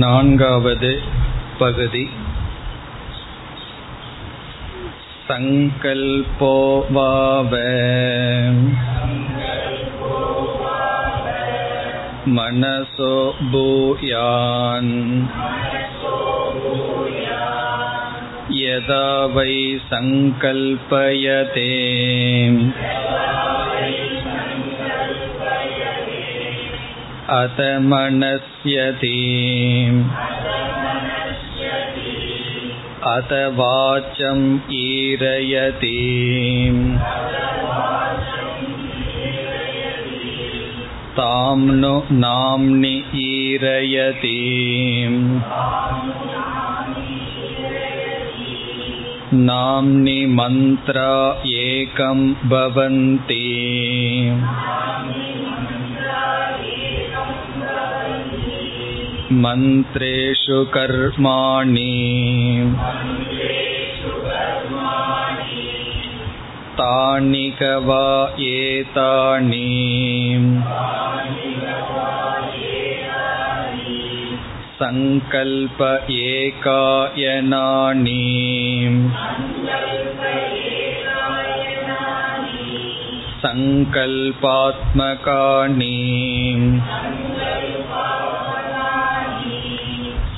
नान्गावद् पगति सङ्कल्पो वाव मनसो भूयान् यदा वै सङ्कल्पयते अत मनस्यति अत वाचम् ईरयति तां नु नाम्नि ईरयति नाम्नि मन्त्रा एकं भवन्ति मन्त्रेषु कर्माणि तानि कवा एतानि सङ्कल्प एकायनानि सङ्कल्पात्मकानि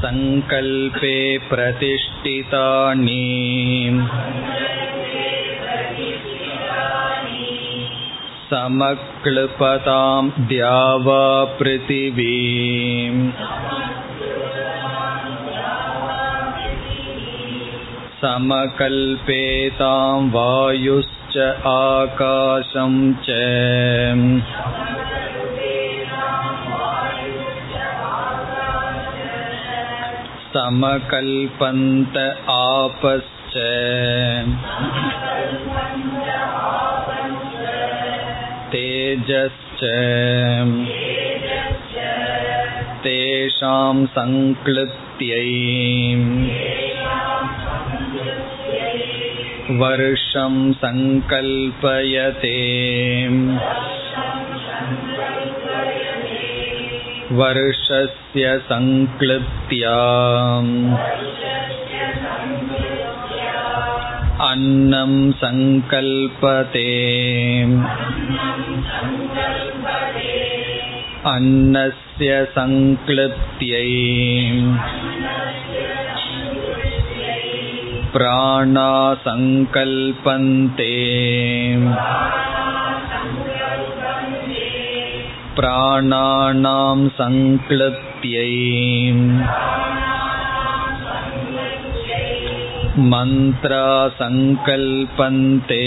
सङ्कल्पे प्रतिष्ठितानि समक्लृपतां द्यावा पृथिवीम् समकल्पेतां वायुश्च आकाशं च समकल्पन्त आपश्च तेजश्च तेषां सङ्क्लृत्यै वर्षं सङ्कल्पयते वर्षस्य सङ्क्लृत्या अन्नं सङ्कल्पते अन्नस्य सङ्क्लृत्यै प्राणा सङ्कल्पन्ते प्राणानां सङ्क्लृत्यै मन्त्रा सङ्कल्पन्ते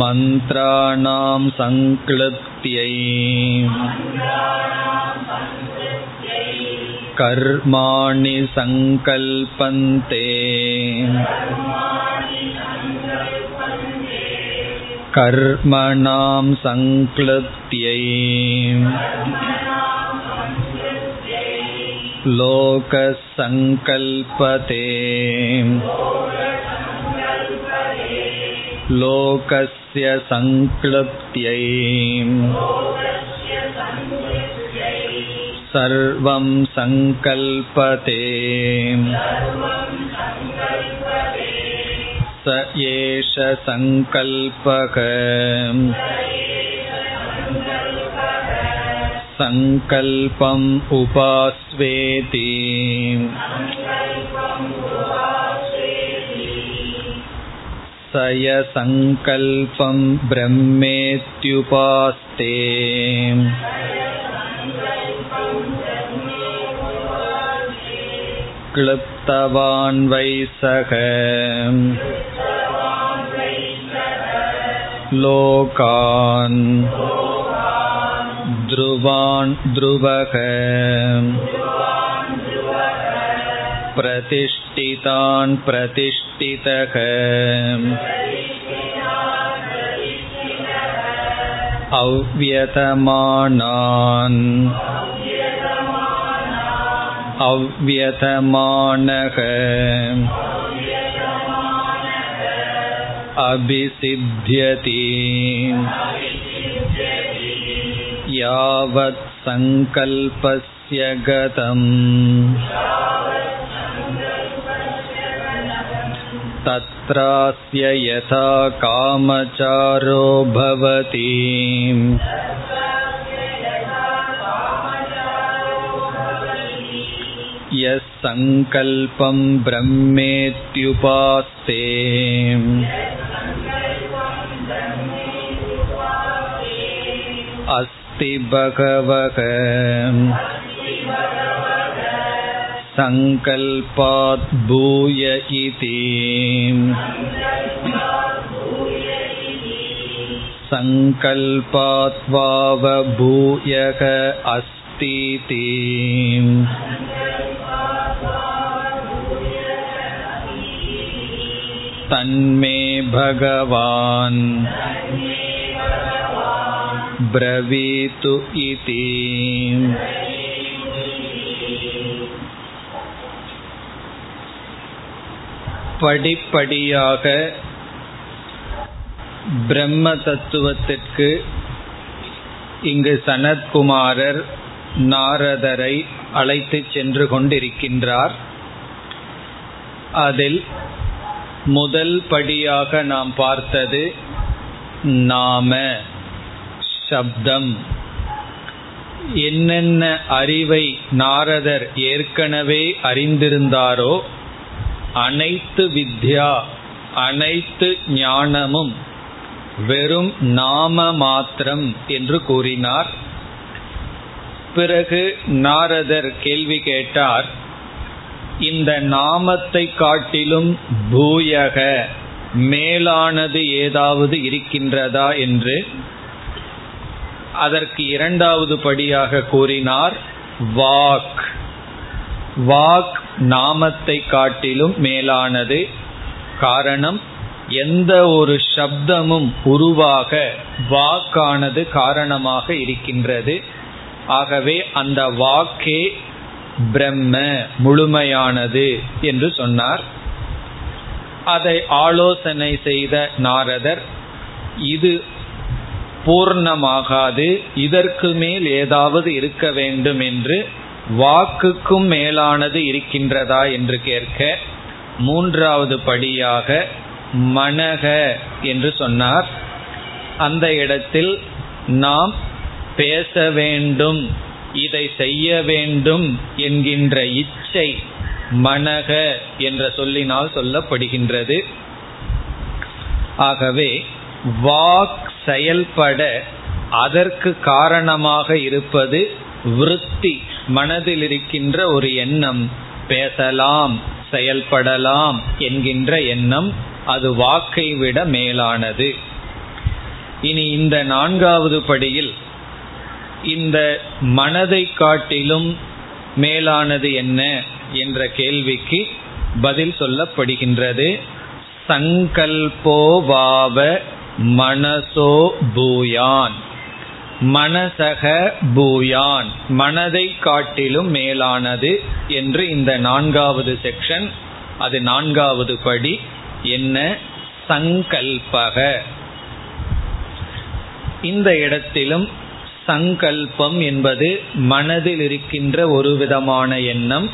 मन्त्राणां सङ्क्लृत्यै कर्माणि सङ्कल्पन्ते कर्मणां सङ्क्लृत्यै लोकः सङ्कल्पते लोकस्य सङ्क्लृत्यै सर्वं सङ्कल्पते स एष सङ्कल्पक सङ्कल्पम् उपास्वेति स य सङ्कल्पं ब्रह्मेत्युपास्ते क्लृप्तवान् वै सः लोकान् ध्रुवान् ध्रुवः प्रतिष्ठितान् प्रतिष्ठितः अव्यतमानान् अव्यतमानः अभिसिद्ध्यति यावत् सङ्कल्पस्य गतम् तत्रास्य यथा कामचारो भवति यः सङ्कल्पं ब्रह्मेत्युपास्ते अस्ति बहवः सङ्कल्पात् भूय इति सङ्कल्पात्वावभूयः अस्तीति तन्मे भगवान् ब्रवीतु इति படிப்படியாக பிரம்ம தத்துவத்திற்கு இங்கு சனத்குமாரர் நாரதரை அழைத்து சென்று கொண்டிருக்கின்றார் அதில் முதல் படியாக நாம் பார்த்தது நாம சப்தம். என்னென்ன அறிவை நாரதர் ஏற்கனவே அறிந்திருந்தாரோ அனைத்து வித்யா அனைத்து ஞானமும் வெறும் நாம மாத்திரம் என்று கூறினார். பிறகு நாரதர் கேள்வி கேட்டார் இந்த நாமத்தை காட்டிலும் பூயக மேலானது ஏதாவது இருக்கின்றதா என்று அதற்கு இரண்டாவது படியாக கூறினார் வாக். வாக் நாமத்தை காட்டிலும் மேலானது. காரணம் எந்த ஒரு சப்தமும் உருவாக வாக்கானது காரணமாக இருக்கின்றது. ஆகவே அந்த வாக்கே பிரம்ம முழுமையானது என்று சொன்னார். அதை ஆலோசனை செய்த நாரதர் இது பூர்ணமாகாது இதற்கு மேல் ஏதாவது இருக்க வேண்டும் என்று வாக்குக்கும் மேலானது இருக்கின்றதா என்று கேட்க மூன்றாவது படியாக மனக என்று சொன்னார். அந்த இடத்தில் நாம் பேச வேண்டும் இதை செய்ய வேண்டும் என்கின்ற இச்சை மனக என்ற சொல்லினால் சொல்லப்படுகின்றது. ஆகவே வாக் செயல்பட அதற்கு காரணமாக இருப்பது விருத்தி மனதில் இருக்கின்ற ஒரு எண்ணம். பேசலாம் செயல்படலாம் என்கின்ற எண்ணம் அது வாக்கை விட மேலானது. இனி இந்த நான்காவது படியில் இந்த மனதை காட்டிலும் மேலானது என்ன என்ற கேள்விக்கு பதில் சொல்லப்படுகின்றது. சங்கல்போவாவ மனசோ பூயான். மனசக பூயான். மனதை காட்டிலும் மேலானது என்று இந்த நான்காவது செக்ஷன் அது நான்காவது படி என்ன? சங்கல்பக. இந்த இடத்திலும் சங்கல்பம் என்பது மனதில் இருக்கின்ற ஒரு விதமான எண்ணம்.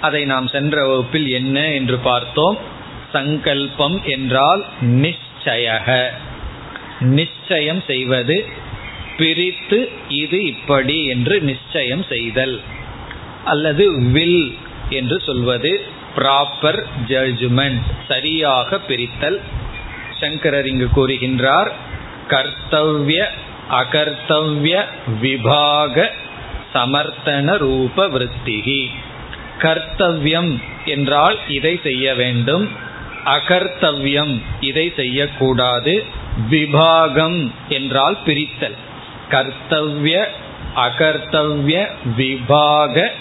அதை நாம் சென்ற வகுப்பில் என்ன என்று பார்த்தோம். சங்கல்பம் என்றால் நிச்சயக. நிச்சயம் செய்வது பிரித்து இது இப்படி என்று நிச்சயம் செய்தல். அல்லது வில் என்று சொல்வது ப்ராப்பர் ஜட்ஜ்மெண்ட் சரியாக பிரித்தல். சங்கரர் இங்கு கூறுகின்றார் கர்த்தவ்ய அகர்த்தவ்ய விபாக சமர்த்தன ரூப விருத்திகி. கர்த்தவ்யம் என்றால் இதை செய்ய வேண்டும். அகர்த்தவ்யம் இதை செய்யக்கூடாது. விபாகம் என்றால் பிரித்தல். கர்த்தவ்ய அகர்த்தவ்ய விபாக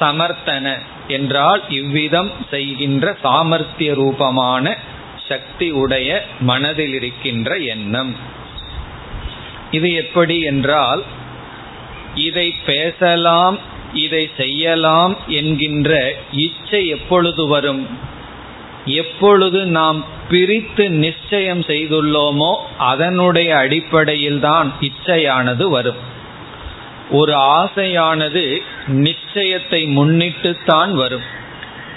சமர்த்தன என்றால் இவ்விதம் செய்கின்ற சாமர்த்திய ரூபமான சக்தி உடைய மனதில் இருக்கின்ற எண்ணம். இது எப்படி என்றால் இதை பேசலாம் இதை செய்யலாம் என்கின்ற இச்சை எப்பொழுது வரும்? எப்பொழுது நாம் பிரித்து நிச்சயம் செய்துள்ளோமோ அதனுடைய அடிப்படையில் தான் இச்சையானது வரும். ஒரு ஆசையானது நிச்சயத்தை முன்னிட்டுத்தான் வரும்.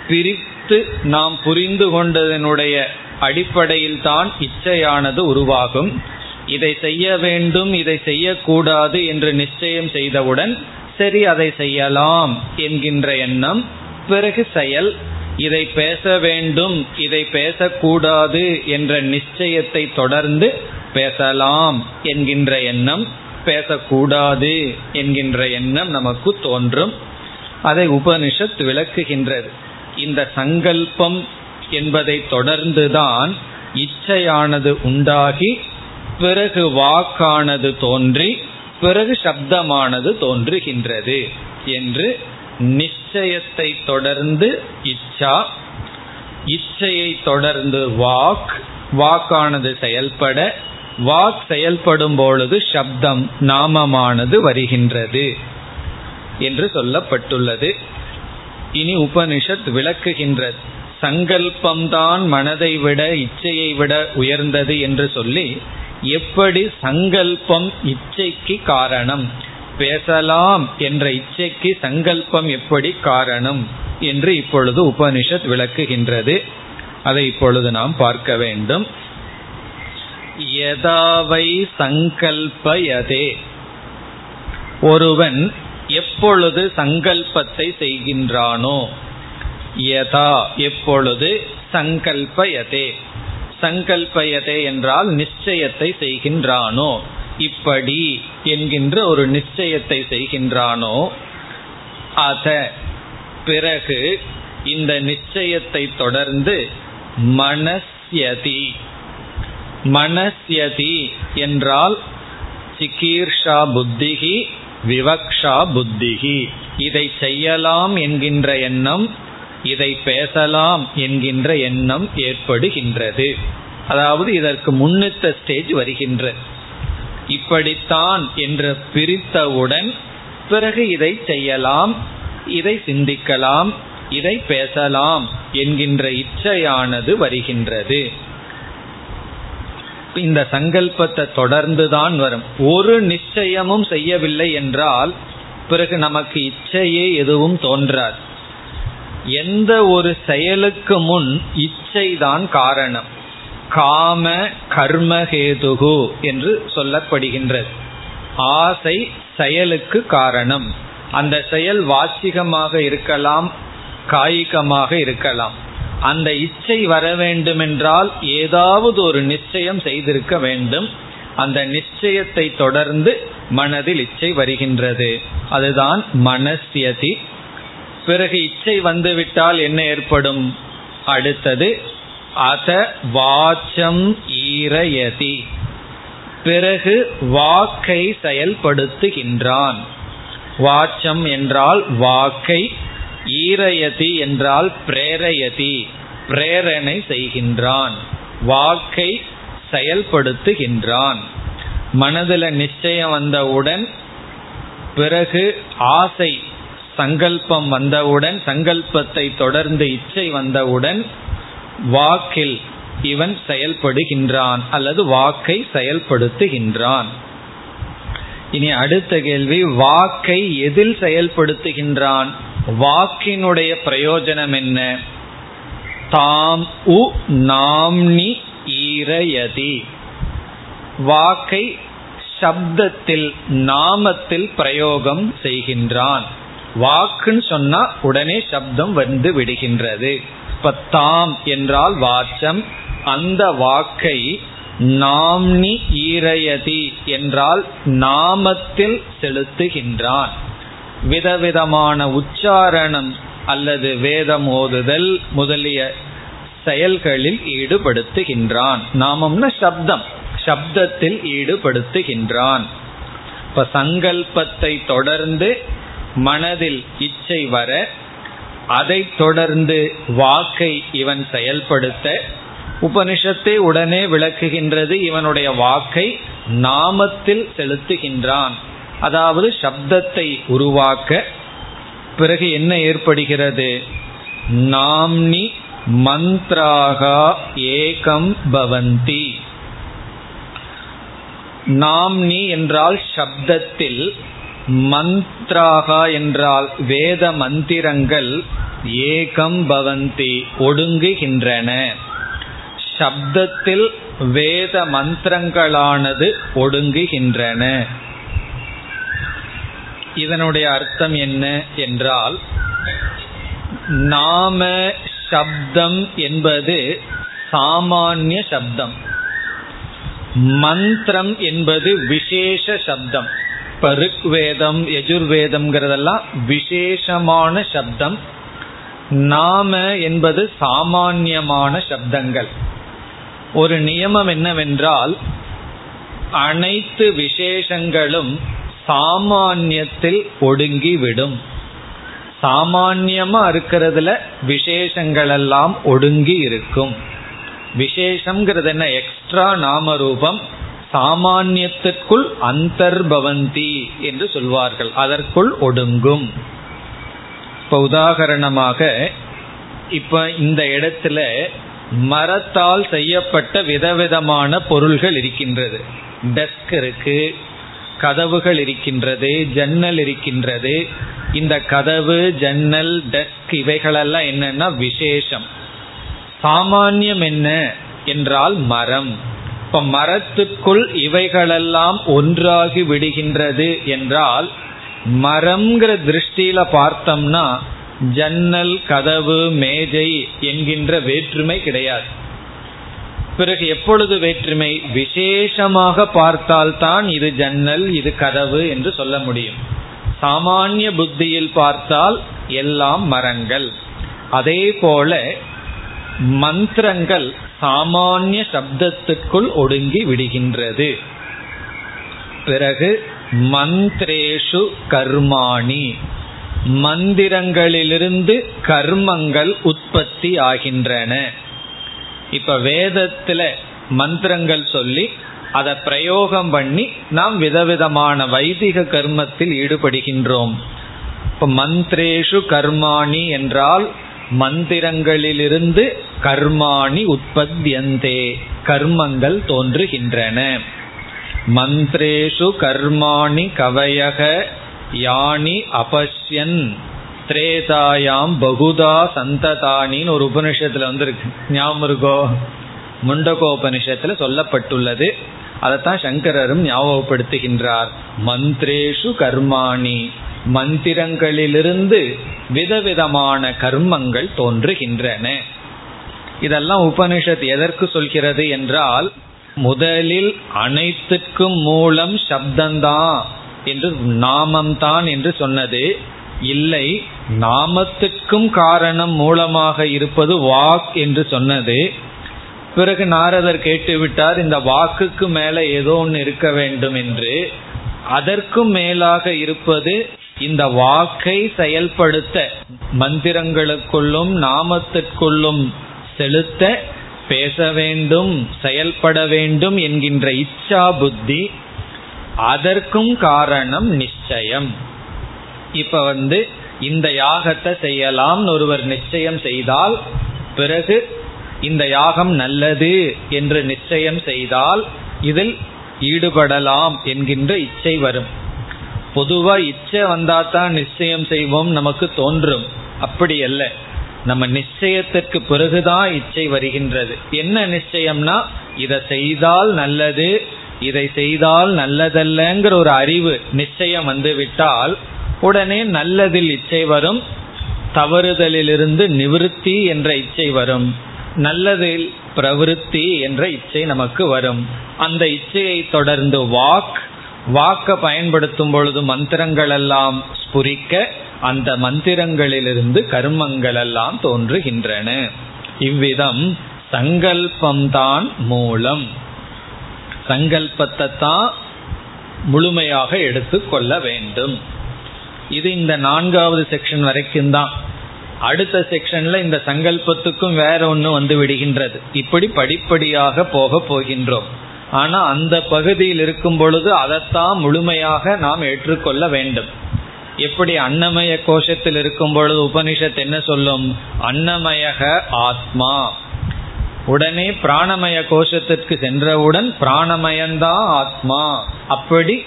பிரித்து நாம் புரிந்து கொண்டதனுடைய அடிப்படையில் தான் இச்சையானது உருவாகும். இதை செய்ய வேண்டும் இதை செய்யக்கூடாது என்று நிச்சயம் செய்தவுடன் சரி அதை செய்யலாம் என்கின்ற எண்ணம். பிறகு செயல் இதை பேச வேண்டும் இதை பேசக்கூடாது என்ற நிச்சயத்தை தொடர்ந்து பேசலாம் என்கின்ற எண்ணம் பேசக்கூடாது என்கின்ற எண்ணம் நமக்கு தோன்றும். அதை உபனிஷத் விளக்குகின்றது. இந்த சங்கல்பம் என்பதை தொடர்ந்துதான் இச்சையானது உண்டாகி பிறகு வாக்கானது தோன்றி பிறகு சப்தமானது தோன்றுகின்றது என்று நிச்சயத்தை தொடர்ந்து இச்சா இச்சையை தொடர்ந்து வாக் வாக்கானது செயல்பட வாக் செயல்படும் பொழுது சப்தம் நாமமானது வருகின்றது என்று சொல்லப்பட்டுள்ளது. இனி உபனிஷத் விளக்குகின்றது சங்கல்பம்தான் மனதை விட இச்சையை விட உயர்ந்தது என்று சொல்லி எப்படி சங்கல்பம் இச்சைக்கு காரணம்? பேசலாம் என்ற இச்சைக்கு சங்கல்பம் எப்படி காரணம் என்று இப்பொழுது உபனிஷத் விளக்குகின்றது. அதை இப்பொழுது நாம் பார்க்க வேண்டும். யதாவை சங்கல்பயதே. ஒருவன் எப்பொழுது சங்கல்பத்தை செய்கின்றானோ யதா எப்பொழுது சங்கல்பயதே. சங்கல்பயதே என்றால் நிச்சயத்தை செய்கின்றானோ? இப்படி என்கின்ற ஒரு நிச்சயத்தை செய்கின்றானோ அத பிறகு இந்த நிச்சயத்தை தொடர்ந்து மனஸ்யதி. மனஸ்யதி என்றால் சிகீர்ஷா புத்திகி விவக்ஷா புத்திகி இதை செய்யலாம் என்கின்ற எண்ணம் இதை பேசலாம் என்கின்ற எண்ணம் ஏற்படுகின்றது. அதாவது இதற்கு முன்னிட்ட ஸ்டேஜ் வருகின்ற இப்படித்தான் என்று பிரித்தவுடன் பிறகு இதை செய்யலாம் இதை சிந்திக்கலாம் இதை பேசலாம் என்கின்ற இச்சையானது வருகின்றது. இந்த சங்கல்பத்தை தொடர்ந்துதான் வரும். ஒரு நிச்சயமும் செய்யவில்லை என்றால் பிறகு நமக்கு இச்சையே எதுவும் தோன்றாது. எந்த ஒரு செயலுக்கு முன் இச்சை தான் காரணம். காம கர்மஹேதுகு என்று சொல்லப்படுகின்றது. ஆசை செயலுக்கு காரணம். அந்த செயல் வாச்சிகமாக இருக்கலாம் காய்கமாக இருக்கலாம். அந்த இச்சை வர வேண்டுமென்றால் ஏதாவது ஒரு நிச்சயம் செய்திருக்க வேண்டும். அந்த நிச்சயத்தை தொடர்ந்து மனதில் இச்சை வருகின்றது. அதுதான் மனசியதி பிறகு இச்சை வந்துவிட்டால் என்ன ஏற்படும்? அடுத்தது அத வாச்சம் ஈரயதி. பிறகு வாக்கை செயல்படுத்துகின்றான். வாச்சம் என்றால் வாக்கை ஈரயதி என்றால் பிரேரயதி. பிரேரணை செய்கின்றான். வாக்கை செயல்படுத்துகின்றான். மனதில் நிச்சயம் வந்தவுடன் பிறகு ஆசை சங்கல்பம் வந்தவுடன் சங்கல்பத்தை தொடர்ந்து இச்சை வந்தவுடன் வாக்கில் இவன் செயல்படுகின்றான் அல்லது வாக்கை செயல்படுத்துகின்றான். இனி அடுத்த கேள்வி வாக்கை எதில் செயல்படுத்துகின்றான்? வாக்கினுடைய பிரயோஜனம் என்ன? தாம் உ நாம்னி ஈரயதி. வாக்கை சப்தத்தில் நாமத்தில் பிரயோகம் செய்கின்றான். வாக்குன்னு சொன்னா உடனே சப்தம் வந்து விடுகின்றது. தாம் என்றால் வாச்சம். அந்த வாக்கை நாம்னி ஈரயதி என்றால் நாமத்தில் செலுத்துகின்றான். விதவிதமான உச்சாரணம் அல்லது வேதம் ஓதுதல் முதலிய செயல்களில் ஈடுபடுத்துகின்றான். நாமம்னா சப்தம். சப்தத்தில் ஈடுபடுத்துகின்றான். இப்ப சங்கல்பத்தை தொடர்ந்து மனதில் இச்சை வர அதை தொடர்ந்து வாக்கை இவன் செயல்படுத்த உபனிஷத்தை உடனே விளக்குகின்றது இவனுடைய வாக்கை நாமத்தில் செலுத்துகின்றான். அதாவது சப்தத்தை உருவாக்க பிறகு என்ன ஏற்படுகிறது? நாம்னி மந்த்ராகா ஏகம் பவந்தி. நாம்னி என்றால் சப்தத்தில் மந்த்ராகா என்றால் வேத மந்திரங்கள் ஏகம் பவந்தி ஒடுங்குகின்றன. சப்தத்தில் வேத மந்திரங்களானது ஒடுங்குகின்றன. இதனுடைய அர்த்தம் என்ன என்றால் நாம சப்தம் என்பது சாமானிய சப்தம். மந்திரம் என்பது விசேஷ சப்தம். இப்ப ருக்வேதம் யஜுர்வேதம்ங்கிறதெல்லாம் விசேஷமான சப்தம். நாம என்பது சாமான்யமான சப்தங்கள். ஒரு நியமம் என்னவென்றால் அனைத்து விசேஷங்களும் சாமானியத்தில் ஒடுங்கிவிடும். சாமான்யமா இருக்கிறதுல விசேஷங்கள் எல்லாம் ஒடுங்கி இருக்கும். விசேஷங்கிறது என்ன? எக்ஸ்ட்ரா நாம ரூபம் சாமானியத்திற்குள் அந்தர்பவந்தி என்று சொல்வார்கள். அதற்குள் ஒடுங்கும். இப்ப உதாகரணமாக இப்ப இந்த இடத்துல மரத்தால் செய்யப்பட்ட விதவிதமான பொருள்கள் இருக்கின்றது. டெஸ்க் இருக்கு கதவுகள் இருக்கின்றது ஜன்னல் இருக்கின்றது. இந்த கதவு ஜன்னல் டெஸ்க் இவைகளெல்லாம் என்னன்னா விசேஷம். சாமானியம் என்ன என்றால் மரம். இப்ப மரத்துக்குள் இவைகளெல்லாம் ஒன்றாகி விடுகின்றது என்றால் மரம்ங்கிற திருஷ்டியில பார்த்தோம்னா ஜன்னல் கதவு மேஜை என்கின்ற வேற்றுமை கிடையாது. பிறகு எப்பொழுது வேற்றுமை? விசேஷமாக பார்த்தால்தான் இது ஜன்னல் இது கதவு என்று சொல்ல முடியும். சாமானிய புத்தியில் பார்த்தால் எல்லாம் மரங்கள். அதே போல மந்திரங்கள் சாமானிய சப்தத்துக்குள் ஒடுங்கி விடுகின்றது. பிறகு மந்திரேஷு கர்மாணி. மந்திரங்களிலிருந்து கர்மங்கள் உற்பத்தி ஆகின்றன. இப்ப வேதத்துல மந்திரங்கள் சொல்லி அதை பிரயோகம் பண்ணி நாம் விதவிதமான வைதிக கர்மத்தில் ஈடுபடுகின்றோம். இப்ப மந்திரேஷு கர்மாணி என்றால் மந்திரங்களிலிருந்து கர்மாணி உற்பத்தியந்தே கர்மங்கள் தோன்றுகின்றன. மந்திரேஷு கர்மாணி கவயக யானி அபஷ்யன் திரேதாயாம் பகுதா சந்ததானின்னு ஒரு உபனிஷத்துல வந்திருக்கு. ஞாபகம் இருக்கோ? முண்டகோபனிஷத்துல சொல்லப்பட்டுள்ளது. அதைத்தான் சங்கரரும் ஞாபகப்படுத்துகின்றார். மந்திரேஷு கர்மாணி. மந்திரங்களிலிருந்து விதவிதமான கர்மங்கள் தோன்றுகின்றன. இதெல்லாம் உபனிஷத் எதற்கு சொல்கிறது என்றால் முதலில் அனைத்துக்கும் மூலம் சப்தந்தான் என்று நாமம்தான் என்று சொன்னது. இல்லை நாமத்துக்கும் காரணம் மூலமாக இருப்பது வாக் என்று சொன்னது. பிறகு நாரதர் கேட்டுவிட்டார் இந்த வாக்குக்கு மேல ஏதோ ஒன்று இருக்க வேண்டும் என்று அதற்கும் மேலாக இருப்பது இந்த வாக்கை செயல்படுத்த மந்திரங்களுக்குள்ளும் நாமத்திற்குள்ளும் செலுத்த பேச வேண்டும் செயல்பட வேண்டும் என்கின்ற இச்சா புத்தி அதற்கும் காரணம் நிச்சயம். இப்ப வந்து இந்த யாகத்தை செய்யலாம் ஒருவர் நிச்சயம் செய்தால் பிறகு இந்த யாகம் நல்லது என்று நிச்சயம் செய்தால் இதில் ஈடுபடலாம் என்கின்ற இச்சை வரும். பொதுவா இச்சை வந்தா தான் நிச்சயம் செய்வோம் நமக்கு தோன்றும். அப்படி அல்ல. நம்ம நிச்சயத்திற்கு பிறகுதான் இச்சை வருகின்றது. என்ன நிச்சயம்னா இதை செய்தால் நல்லது இதை செய்தால் நல்லதல்லங்கிற ஒரு அறிவு நிச்சயம் வந்து விட்டால் உடனே நல்லதில் இச்சை வரும் தவறுதலிலிருந்து நிவிருத்தி என்ற இச்சை வரும். நல்லதில் பிரவிருத்தி என்ற இச்சை நமக்கு வரும். அந்த இச்சையை தொடர்ந்து வாக் வாக்க பயன்படுத்தும் பொழுது மந்திரங்கள் எல்லாம் ஸ்புரிக்க அந்த மந்திரங்களிலிருந்து கர்மங்கள் எல்லாம் தோன்றுகின்றன. இவ்விதம் சங்கல்பம்தான் மூலம். சங்கல்பத்தை தான் முழுமையாக எடுத்துக்கொள்ள வேண்டும். இது இந்த நான்காவது செக்ஷன் வரைக்கும் தான். அடுத்த செக்ஷன்ல இந்த சங்கல்பத்துக்கும் வேற ஒன்று வந்து விடுகின்றது. இப்படி படிப்படியாக போக போகின்றோம். ஆனா அந்த பகுதியில் இருக்கும் பொழுது அதைத்தான் முழுமையாக நாம் ஏற்றுக்கொள்ள வேண்டும். எப்படி அன்னமய கோஷத்தில் இருக்கும் பொழுது உபனிஷத் என்ன சொல்லும்? அன்னமயக ஆத்மா. உடனே பிராணமய கோஷத்திற்கு சென்றவுடன் பிராணமயந்தான் ஆத்மா. அப்படி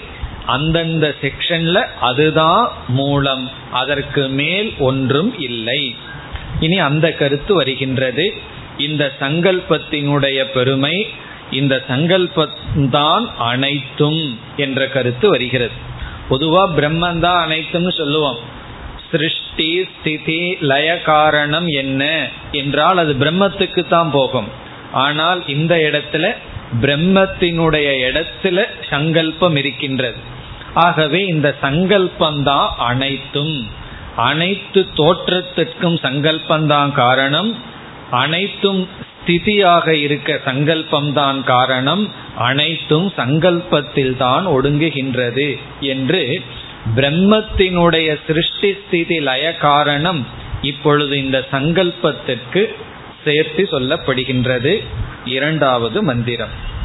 அந்தந்த செக்ஷன்ல அதுதான் மூலம். அதற்கு மேல் ஒன்றும் இல்லை. இனி அந்த கருத்து வருகின்றது. இந்த சங்கல்பத்தினுடைய பெருமை இந்த சங்கல்பந்தான் அனைத்தும் என்ற கருத்து வருகிறது. பொதுவா பிரம்மன் தான் அனைத்தும்னு சொல்லுவோம். சிருஷ்டி ஸ்திதி லய காரணம் என்ன என்றால் அது பிரம்மத்துக்கு தான் போகும். ஆனால் இந்த இடத்துல பிரம்மத்தினுடைய இடத்துல சங்கல்பம் இருக்கின்றது. ஆகவே இந்த சங்கல்பந்தான் அனைத்தும். அனைத்து தோற்றத்திற்கும் சங்கல்பந்தான் காரணம். அனைத்தும் ஸ்திதியாக இருக்க சங்கல்பம்தான் காரணம். அனைத்தும் சங்கல்பத்தில் தான் ஒடுங்குகின்றது என்று பிரம்மத்தினுடைய சிருஷ்டி ஸ்திதி லய காரணம் இப்பொழுது இந்த சங்கல்பத்திற்கு சேர்த்து சொல்லப்படுகின்றது. இரண்டாவது மந்திரம்.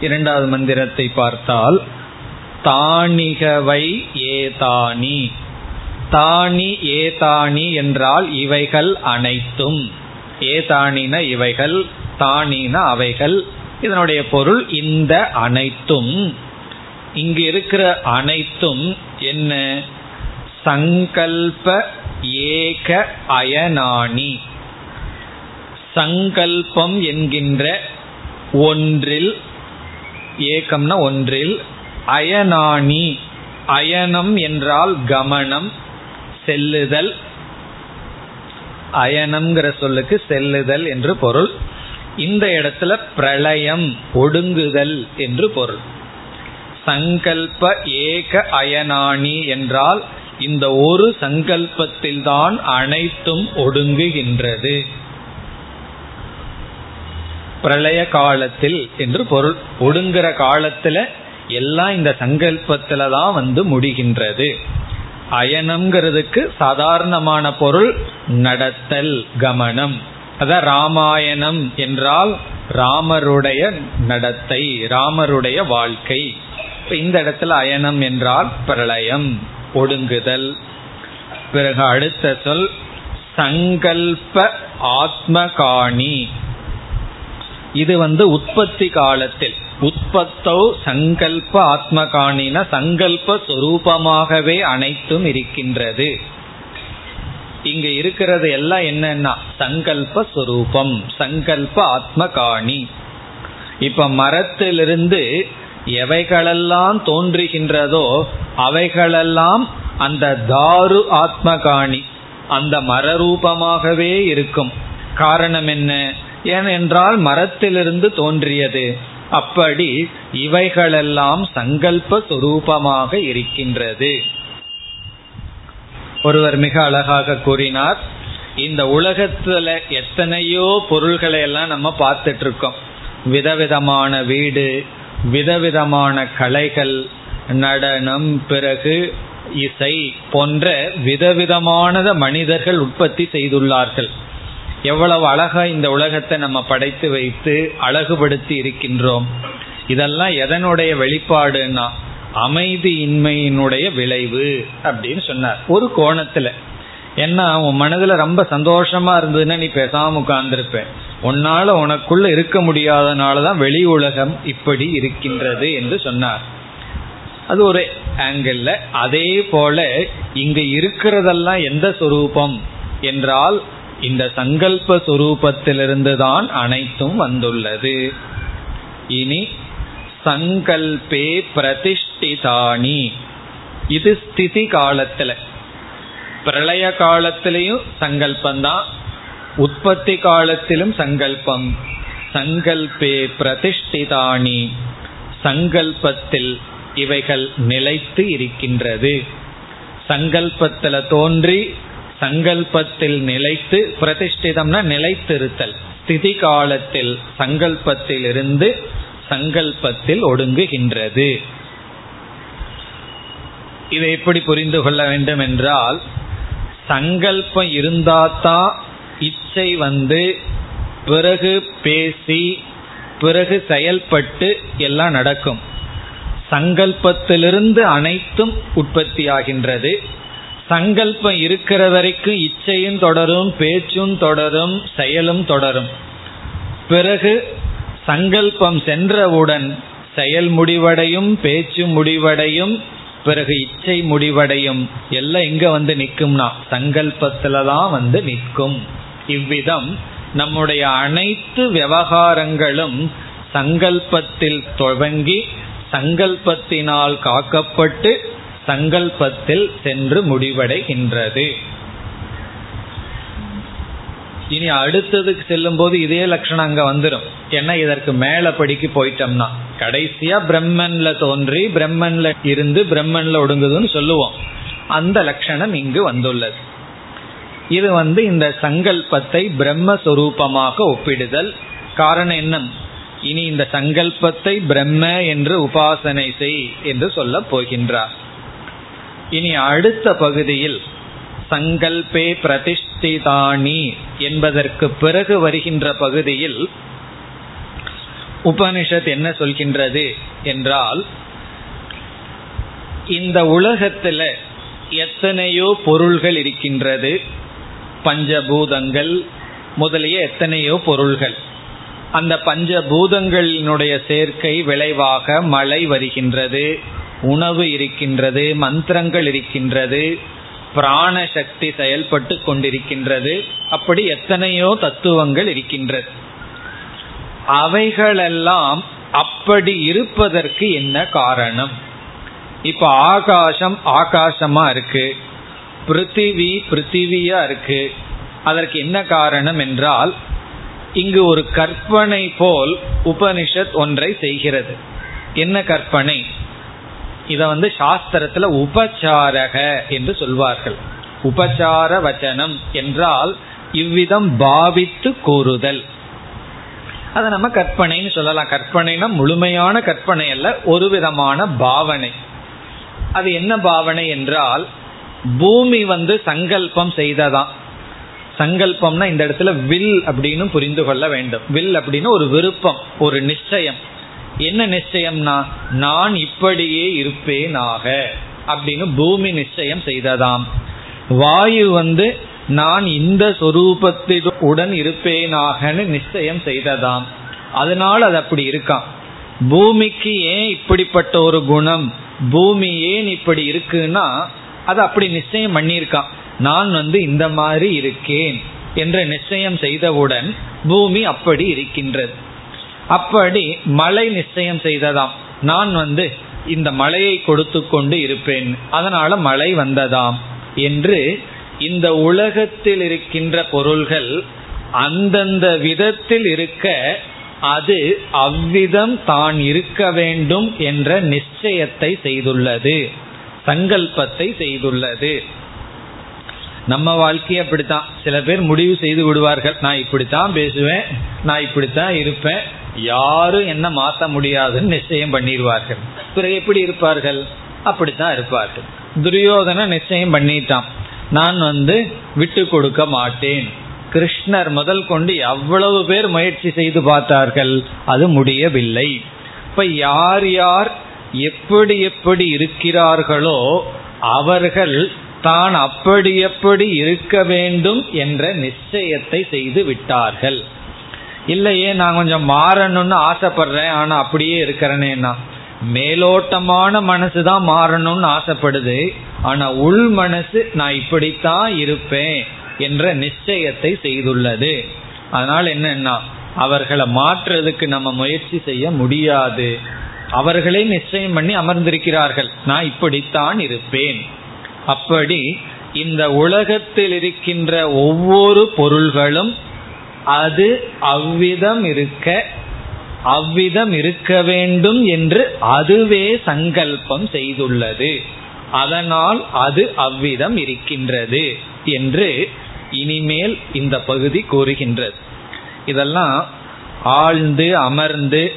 இரண்டாவது மந்திரத்தை பார்த்தால் தானிகவை ஏதானி. தானி ஏதானி என்றால் இவைகள் அனைத்தும். ஏதானின இவைகள் தானின அவைகள் இதனுடைய பொருள் இந்த அனைத்தும். இங்கு இருக்கிற அனைத்தும் என்ன? சங்கல்ப ஏக அயனானி. சங்கல்பம் என்கின்ற ஒன்றில் ஏகம்னா ஒன்றில் அயனானி. அயனம் என்றால் கமனம் செல்லுதல். அயனம்ங்கிற சொல்லுக்கு செல்லுதல் என்று பொருள். இந்த இடத்துல பிரளயம் ஒடுங்குதல் என்று பொருள். சங்கல்ப ஏக அயனானி என்றால் இந்த ஒரு சங்கல்பத்தில்தான் அனைத்தும் ஒடுங்குகின்றது. பிரளய காலத்தில் என்று பொருள். ஒடுங்குற காலத்துல எல்லாம் இந்த சங்கல்பத்துல தான் வந்து முடிகின்றது. அயனம்ங்கிறதுக்கு சாதாரணமான பொருள் நடத்தல் கமனம். அதான் ராமாயணம் என்றால் ராமருடைய நடத்தை ராமருடைய வாழ்க்கை. இந்த இடத்துல அயனம் என்றால் பிரளயம் ஒடுங்குதல். பிறகு அடுத்த சொல் சங்கல்ப ஆத்மகாணி. இது வந்து உற்பத்தி காலத்தில். உற்பத்தோ சங்கல்ப ஆத்மகாணின சங்கல்ப சொரூபமாகவே அனைத்தும் இருக்கின்றது. இங்க இருக்கிறது எல்லாம் என்னன்னா சங்கல்ப சொரூபம் சங்கல்ப ஆத்மகாணி. இப்ப மரத்திலிருந்து எவைகளெல்லாம் தோன்றுகின்றதோ அவைகளெல்லாம் அந்த தாரு ஆத்மகாணி அந்த மரரூபமாகவே இருக்கும். காரணம் என்ன? ஏனென்றால் மரத்திலிருந்து தோன்றியது. அப்படி இவைகளெல்லாம் சங்கல்ப சுரூபமாக இருக்கின்றது. ஒருவர் மிக அழகாக கூறினார் இந்த உலகத்துல எத்தனையோ பொருள்களை எல்லாம் நம்ம பார்த்துட்டு இருக்கோம் விதவிதமான வீடு விதவிதமான கலைகள் நடனம் பிறகு இசை போன்ற விதவிதமானத மனிதர்கள் உற்பத்தி செய்துள்ளார்கள். எவ்வளவு அழகா இந்த உலகத்தை நம்ம படைத்து வைத்து அழகுபடுத்தி இருக்கின்றோம். இதெல்லாம் எதனுடைய வெளிப்பாடுன்னா அமைதியின்மையினுடைய விளைவு அப்படின்னு சொன்னார். ஒரு கோணத்துல. ஏன்னா உன் மனதுல ரொம்ப சந்தோஷமா இருந்ததுன்னா நீ பேசாம உட்கார்ந்துருப்ப. உன்னால உனக்குள்ள இருக்க முடியாதனாலதான் வெளி உலகம் இப்படி இருக்கின்றது என்று சொன்னார். அது ஒரு ஆங்கிள் அதே போல இங்க இருக்கிறதெல்லாம் எந்த சொரூபம்? என்றால் இந்த சங்கல்ப சுரூபத்திலிருந்து தான் அனைத்தும் வந்துள்ளது. இனி சங்கல்பே பிரதிஷ்டிதானி இது ஸ்திதி காலத்துல. பிரளய காலத்திலையும் சங்கல்பந்தான். உற்பத்தி காலத்திலும் சங்கல்பம். சங்கல்பே பிரதிஷ்டிதானி சங்கல்பத்தில் இவைகள் நிலைத்து இருக்கின்றது. சங்கல்பத்தில் தோன்றி சங்கல்பத்தில் நிலைத்து பிரதிஷ்டிதம்னா நிலைத்திருத்தல். ஸ்திதி காலத்தில் சங்கல்பத்தில் இருந்து சங்கல்பத்தில் ஒடுங்குகின்றது. இதை எப்படி புரிந்து கொள்ள வேண்டும் என்றால் சங்கல்பம் இருந்தாதான் இச்சை வந்து பிறகு பேசி பிறகு செயல்பட்டு எல்லாம் நடக்கும். சங்கல்பத்திலிருந்து அனைத்தும் உற்பத்தியாகின்றது. சங்கல்பம் இருக்கிற வரைக்கும் இச்சையும் தொடரும் பேச்சும் தொடரும் செயலும் தொடரும். பிறகு சங்கல்பம் சென்றவுடன் செயல் முடிவடையும் பேச்சு முடிவடையும் பிறகு இச்சை முடிவடையும். எல்லாம் எங்க வந்து நிற்கும்னா சங்கல்பத்துல தான் வந்து நிற்கும். இவ்விதம் நம்முடைய அனைத்து விவகாரங்களும் சங்கல்பத்தில் துவங்கி சங்கல்பத்தினால் காக்கப்பட்டு சங்கல்பத்தில் சென்று முடிவடைகின்றது. இனி அடுத்ததுக்கு செல்லும் போது இதே லட்சணம் அங்க வந்துடும் ஏன்னா இதற்கு மேல படிக்கு போயிட்டோம்னா. கடைசியா பிரம்மன்ல தோன்றி பிரம்மன்ல இருந்து பிரம்மன்ல ஒடுங்குதுன்னு சொல்லுவோம். அந்த லட்சணம் இங்கு வந்துள்ளது. இது வந்து இந்த சங்கல்பத்தை பிரம்மஸ்வரூபமாக ஒப்பிடுதல். காரணம் என்ன? இனி இந்த சங்கல்பத்தை பிரம்ம என்று உபாசனை செய் என்று சொல்ல போகின்றார். இனி அடுத்த பகுதியில் சங்கல்பே பிரதிஷ்டிதானி என்பதற்கு பிறகு வருகின்ற பகுதியில் உபனிஷத் என்ன சொல்கின்றது என்றால் இந்த உலகத்தில் எத்தனையோ பொருள்கள் இருக்கின்றது. பஞ்சபூதங்கள் முதலிய எத்தனையோ பொருள்கள். அந்த பஞ்சபூதங்களினுடைய சேர்க்கை விளைவாக மழை வருகின்றது. உணவு இருக்கின்றது மந்திரங்கள் இருக்கின்றது பிராண சக்தி செயல்பட்டு கொண்டிருக்கின்றது அப்படி எத்தனையோ தத்துவங்கள் இருக்கின்றது. அவைகளெல்லாம் அப்படி இருப்பதற்கு என்ன காரணம்? இப்ப ஆகாசம் ஆகாசமா இருக்கு பிருத்திவி பிருத்திவியா இருக்கு அதற்கு என்ன காரணம் என்றால் இங்கு ஒரு கற்பனை போல் உபனிஷத் ஒன்றை செய்கிறது. என்ன கற்பனை? இத வந்து சாஸ்திரத்துல உபச்சாரக என்று சொல்வார்கள். உபச்சார வச்சனம் என்றால் இவ்விதம் பாவித்து கூறுதல். அதை நம்ம கற்பனைன்னு சொல்லலாம். கற்பனைனா முழுமையான கற்பனை அல்ல ஒரு விதமான பாவனை. அது என்ன பாவனை என்றால் பூமி வந்து சங்கல்பம் செய்ததான் சங்கல்பம்னா இந்த இடத்துல வில் அப்படின்னு புரிந்து கொள்ள வேண்டும். வில் அப்படின்னு ஒரு விருப்பம் ஒரு நிச்சயம். என்ன நிச்சயம்னா நான் இப்படியே இருப்பேனாக அப்படின்னு பூமி நிச்சயம் செய்ததாம். வாயு வந்து நான் இந்த சொரூபத்துடன் இருப்பேனாகனு நிச்சயம் செய்ததாம். அதனால் அது அப்படி இருக்கான் பூமிக்கு ஏன் இப்படிப்பட்ட ஒரு குணம்? பூமி ஏன் இப்படி இருக்குன்னா அது அப்படி நிச்சயம் பண்ணியிருக்கான் நான் வந்து இந்த மாதிரி இருக்கேன் என்ற நிச்சயம் செய்தவுடன் பூமி அப்படி இருக்கின்றது. அப்படி மழை நிச்சயம் செய்ததாம். நான் வந்து இந்த மழையை கொடுத்து கொண்டு இருப்பேன். அதனால மழை வந்ததாம் என்று இந்த உலகத்தில் இருக்கின்ற பொருள்கள் அந்தந்த விதத்தில் இருக்க அது அவ்விதம் தான் இருக்க வேண்டும் என்ற நிச்சயத்தை செய்துள்ளது. சங்கல்பத்தை செய்துள்ளது. நம்ம வாழ்க்கையை அப்படித்தான். சில பேர் முடிவு செய்து விடுவார்கள். நான் இப்படித்தான் பேசுவேன் நான் இப்படித்தான் இருப்பேன். யாரும் என்ன மாற்ற முடியாதுன்னு நிச்சயம் பண்ணிடுவார்கள். பிறகு எப்படி இருப்பார்கள்? அப்படித்தான் இருப்பார்கள். துரியோதன நிச்சயம் பண்ணிட்டான். நான் வந்து விட்டு கொடுக்க மாட்டேன். கிருஷ்ணர் முதல் கொண்டு எவ்வளவு பேர் முயற்சி செய்து பார்த்தார்கள்? அது முடியவில்லை. இப்ப யார் யார் எப்படி எப்படி இருக்கிறார்களோ அவர்கள் தான் அப்படி எப்படி இருக்க வேண்டும் என்ற நிச்சயத்தை செய்து விட்டார்கள். இல்லையே நான் கொஞ்சம் மாறணும்னு ஆசைப்படுறேன் ஆனா அப்படியே இருக்கிறேனேன்னா. மேலோட்டமான மனசு தான் மாறணும்னு ஆசைப்படுது. ஆனா உள் மனசு நான் இப்படித்தான் இருப்பேன் என்ற நிச்சயத்தை செய்துள்ளது. அதனால என்னன்னா அவர்களை மாற்றுறதுக்கு நம்ம முயற்சி செய்ய முடியாது. அவர்களே நிச்சயம் பண்ணி அமர்ந்திருக்கிறார்கள். நான் இப்படித்தான் இருப்பேன். அப்படி இந்த உலகத்தில் இருக்கின்ற ஒவ்வொரு பொருள்களும் அது அவ்விதம் இருக்க அவ்விதம் இருக்க வேண்டும் என்று அதுவே சங்கல்பம் செய்துள்ளது. அதனால் அது அவ்விதம் இருக்கின்றது என்று இனிமேல் இந்த பகுதி கூறுகின்றது. இதெல்லாம் ஆழ்ந்து அமர்ந்து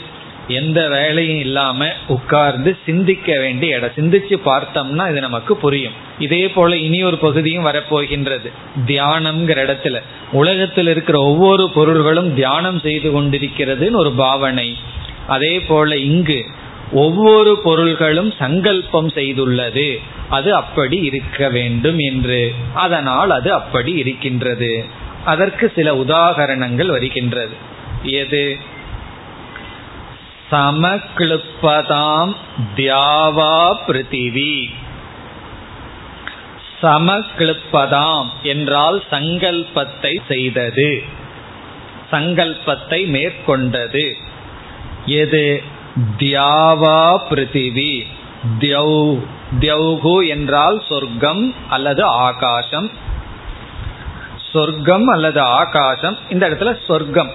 எந்த வேலையும் இல்லாம உட்கார்ந்து சிந்திக்க வேண்டிய இடம். சிந்திச்சு பார்த்தோம்னா இது நமக்கு புரியும். இதே போல இனி ஒரு பகுதியும் வரப்போகின்றது. தியானம்ங்கிற இடத்துல. உலகத்தில் இருக்கிற ஒவ்வொரு பொருள்களும் தியானம் செய்து கொண்டிருக்கிறதுன்னு ஒரு பாவனை. அதே போல இங்கு ஒவ்வொரு பொருள்களும் சங்கல்பம் செய்துள்ளது. அது அப்படி இருக்க வேண்டும் என்று. அதனால் அது அப்படி இருக்கின்றது. அதற்கு சில உதாகரணங்கள் வருகின்றது. எது? சமக்ளுப்பதாம் தியாவா பிருத்திவி. சமக்ளுப்பதாம் என்றால் சங்கல்பத்தை செய்தது. சங்கல்பத்தை மேற்கொண்டது. எது? தியாவா பிருத்திவி. தியௌகு என்றால் சொர்க்கம் அல்லது ஆகாசம். சொர்க்கம் அல்லது ஆகாசம். இந்த இடத்துல சொர்க்கம்.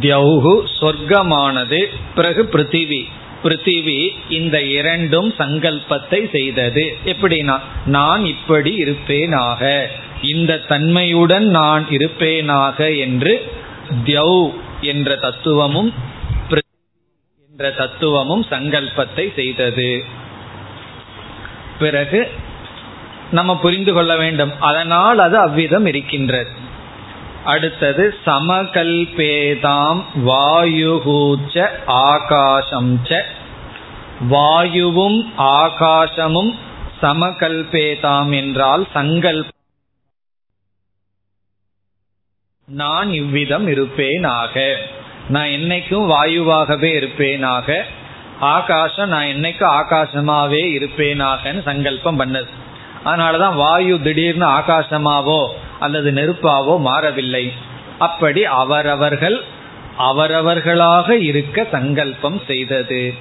தியௌகு சொர்க்கமானது பிறகு பிருத்திவி. பிருத்திவி இந்த இரண்டும் சங்கல்பத்தை செய்தது. எப்படின்னா நான் இப்படி இருப்பேனாக. இந்த தன்மையுடன் நான் இருப்பேனாக என்று தியௌ என்ற தத்துவமும் என்ற தத்துவமும் சங்கல்பத்தை செய்தது. பிறகு நம்ம புரிந்து கொள்ள வேண்டும். அதனால் அது அவ்விதம் இருக்கின்றது. அடுத்தது சமகல்பேதாம் வாயுகூச்ச ஆகாசம் ச. வாயுவும் ஆகாசமும் சமகல்பேதாம் என்றால் சங்கல்ப. நான் இவ்விதம் இருப்பேனாக. நான் என்னைக்கும் வாயுவாகவே இருப்பேனாக. ஆகாசம் நான் என்னைக்கும் ஆகாசமாவே இருப்பேனாகன்னு சங்கல்பம் பண்ணது. அதனாலதான் வாயு திடீர்னு ஆகாசமாவோ அல்லது நெருப்பாவோ மாறவில்லை. அப்படி அவரவர்கள் அவரவர்களாக இருக்க சங்கல்பம் செய்தது.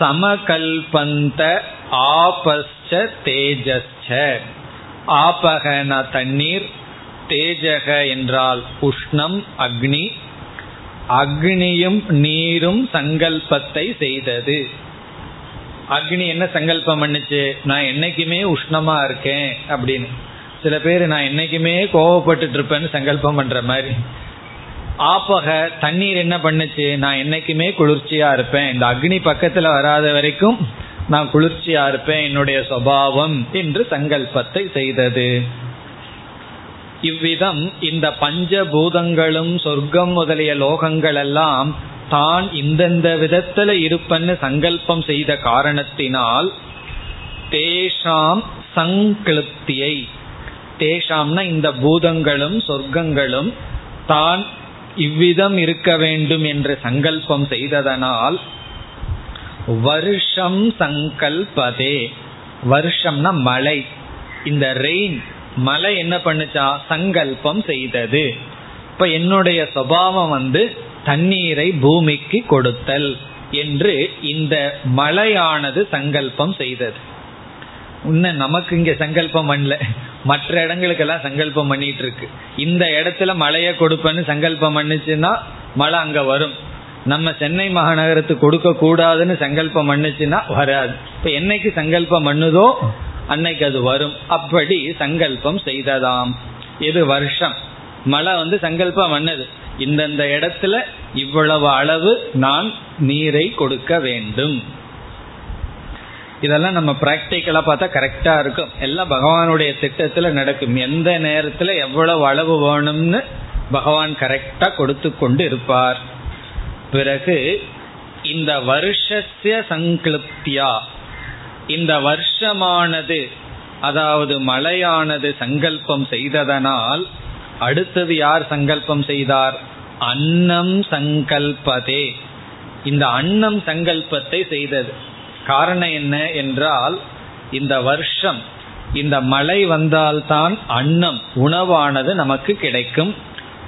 சமகல்பந்த ஆபஸ்ச தேஜஸ்ச. ஆபகன தண்ணீர் தேஜக என்றால் உஷ்ணம் அக்னி. அக்னியும் நீரும் சங்கல்பத்தை செய்தது. அக்னி என்ன சங்கல்பம் பண்ணுச்சு? நான் என்னைக்குமே உஷ்ணமா இருக்கேன் அப்படின்னு. சில பேர் நான் என்னைக்குமே கோவப்பட்டு இருப்பேன்னு சங்கல்பம் பண்ற மாதிரி. ஆப்பக தண்ணீர் என்ன பண்ணுச்சு? நான் என்னைக்குமே குளிர்ச்சியா இருப்பேன். இந்த அக்னி பக்கத்துல வராத வரைக்கும் நான் குளிர்ச்சியா இருப்பேன். என்னுடைய சுவாவம் என்று சங்கல்பத்தை செய்தது. இவ்விதம் இந்த பஞ்சபூதங்களும் சொர்க்கம் முதலிய லோகங்கள் எல்லாம் தான் இந்தந்த விதத்துல இருப்பன்னு சங்கல்பம் செய்த காரணத்தினால் தேஷாம் சங்கிருப்தியை தேஷாம்னா இந்த பூதங்களும் சொர்க்கங்களும் தான் இவ்விதம் இருக்க வேண்டும் என்று சங்கல்பம் செய்ததனால் வருஷம் சங்கல்பதே. வருஷம்னா மழை. இந்த ரெயின் மழை என்ன பண்ணுச்சா? சங்கல்பம் செய்தது. இப்ப என்னுடைய சுவாவம் வந்து தண்ணீரை பூமிக்கு கொடுத்தல் என்று இந்த மழையானது சங்கல்பம் செய்தது. இன்னும் நமக்கு இங்க சங்கல்பம் பண்ணல. மற்ற இடங்களுக்கு எல்லாம் சங்கல்பம் பண்ணிட்டு இருக்கு. இந்த இடத்துல மழையை கொடுப்பேன்னு சங்கல்பம் பண்ணுச்சுன்னா மழை அங்க வரும். நம்ம சென்னை மாநகரத்துக்கு கொடுக்க கூடாதுன்னு சங்கல்பம் பண்ணுச்சுன்னா வராது. இப்ப என்னைக்கு சங்கல்பம் பண்ணுதோ அன்னைக்கு அது வரும். அப்படி சங்கல்பம் செய்ததாம். இது வருஷம். மழை வந்து சங்கல்பம் பண்ணது. இந்தந்த இடத்துல இவ்வளவு அளவு நான் நீரை கொடுக்க வேண்டும். இதெல்லாம் நம்ம பிராக்டிக்கலா பார்த்தா கரெக்டா இருக்கும். எல்லாம் பகவானுடைய திட்டத்துல நடக்கும். எந்த நேரத்துல எவ்வளவு அளவு வேணும்னு பகவான் கரெக்டா கொடுத்து கொண்டு இருப்பார். பிறகு இந்த வருஷஸ்ய சங்கல்பியா இந்த வருஷமானது அதாவது மழையானது சங்கல்பம் செய்ததனால் அடுத்தது யார் சங்கல்பம் செய்தார்? அன்னம் சங்கல்பதே. இந்த அன்னம் சங்கல்பத்தை செய்தது. காரணம் என்ன என்றால் இந்த வருஷம் இந்த மழை வந்தால்தான் அன்னம் உணவானது நமக்கு கிடைக்கும்.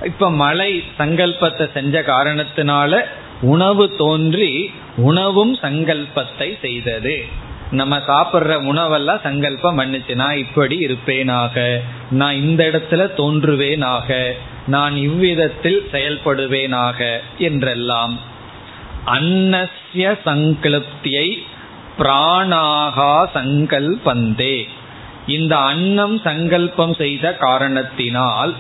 இப்ப மழை சங்கல்பத்தை செஞ்ச காரணத்தினால உணவு தோன்றி உணவும் சங்கல்பத்தை செய்தது. நம்ம சாப்பிட்ற உணவெல்லாம் சங்கல்பம் பண்ணுச்சு. நான் இப்படி இருப்பேனாக நான் இந்த இடத்துல தோன்றுவேனாக நான் இவ்விதத்தில் செயல்படுவேனாக என்றெல்லாம். அன்னசிய சங்கல்பியை பிராணாகா சங்கல்பந்தே. இந்த அன்னம் சங்கல்பம் செய்த காரணத்தினால்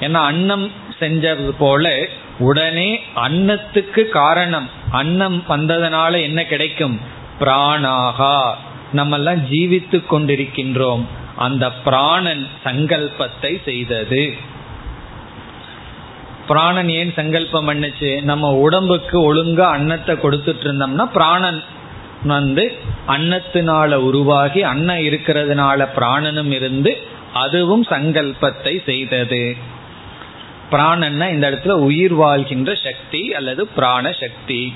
ஏன்னா அன்னம் செஞ்சது போல உடனே அன்னத்துக்கு காரணம் அன்னம் வந்ததுனால என்ன கிடைக்கும்? பிராணாகா. நம்ம எல்லாம் ஜீவித்து கொண்டிருக்கின்றோம். அந்த பிராணன் சங்கல்பத்தை செய்தது. பிராணன் ஏன் சங்கல்பம் பண்ணுச்சு? நம்ம உடம்புக்கு ஒழுங்கா அன்னத்தை கொடுத்துட்டு இருந்தோம்னா பிராணன் வந்து அன்னத்தினால உருவாகி அன்னம் இருக்கிறதுனால பிராணனும் இருந்து அதுவும் சங்கல்பத்தை செய்தது. பிராணன்னா இந்த இடத்துல உயிர் வாழ்கின்ற சக்தி அல்லது பிராண சக்தி.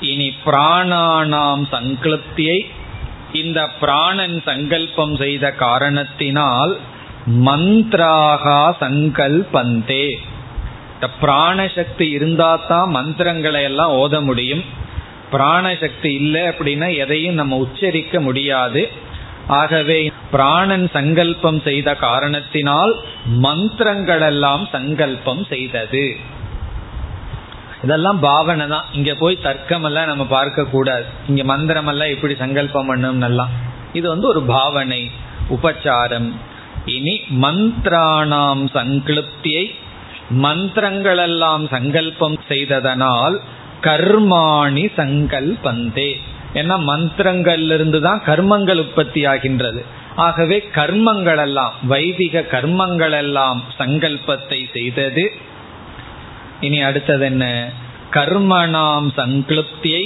இனி பிராணானாம் சங்கல்பியை இந்த பிராணன் சங்கல்பம் செய்த காரணத்தினால் மந்த்ராகா சங்கல்பந்தே. பிராணசக்தி இருந்தா தான் மந்திரங்களை எல்லாம் ஓத முடியும். பிராணசக்தி இல்லை அப்படின்னா எதையும் நம்ம உச்சரிக்க முடியாது. ஆகவே பிராணன் சங்கல்பம் செய்த காரணத்தினால் மந்திரங்கள் எல்லாம் சங்கல்பம் செய்தது. இதெல்லாம் பாவனை தான். இங்க போய் தர்க்கம் எல்லாம் நம்ம பார்க்க கூடாது. இங்க மந்திரம் எல்லாம் எப்படி சங்கல்பம் பண்ணும் இது வந்து ஒரு பாவனை உபச்சாரம். இனி மந்திராணாம் சங்கல்பியை மந்திரங்களெல்லாம் சங்கல்பம் செய்ததனால் கர்மாணி சங்கல்பந்தே. ஏன்னா மந்திரங்கள்ல இருந்து தான் கர்மங்கள் உற்பத்தி ஆகின்றது ஆகவே கர்மங்கள் எல்லாம் வைதிக கர்மங்கள் எல்லாம் சங்கல்பத்தை செய்தது. இனி அடுத்தது என்ன? கர்மணாம் சங்கல்பியை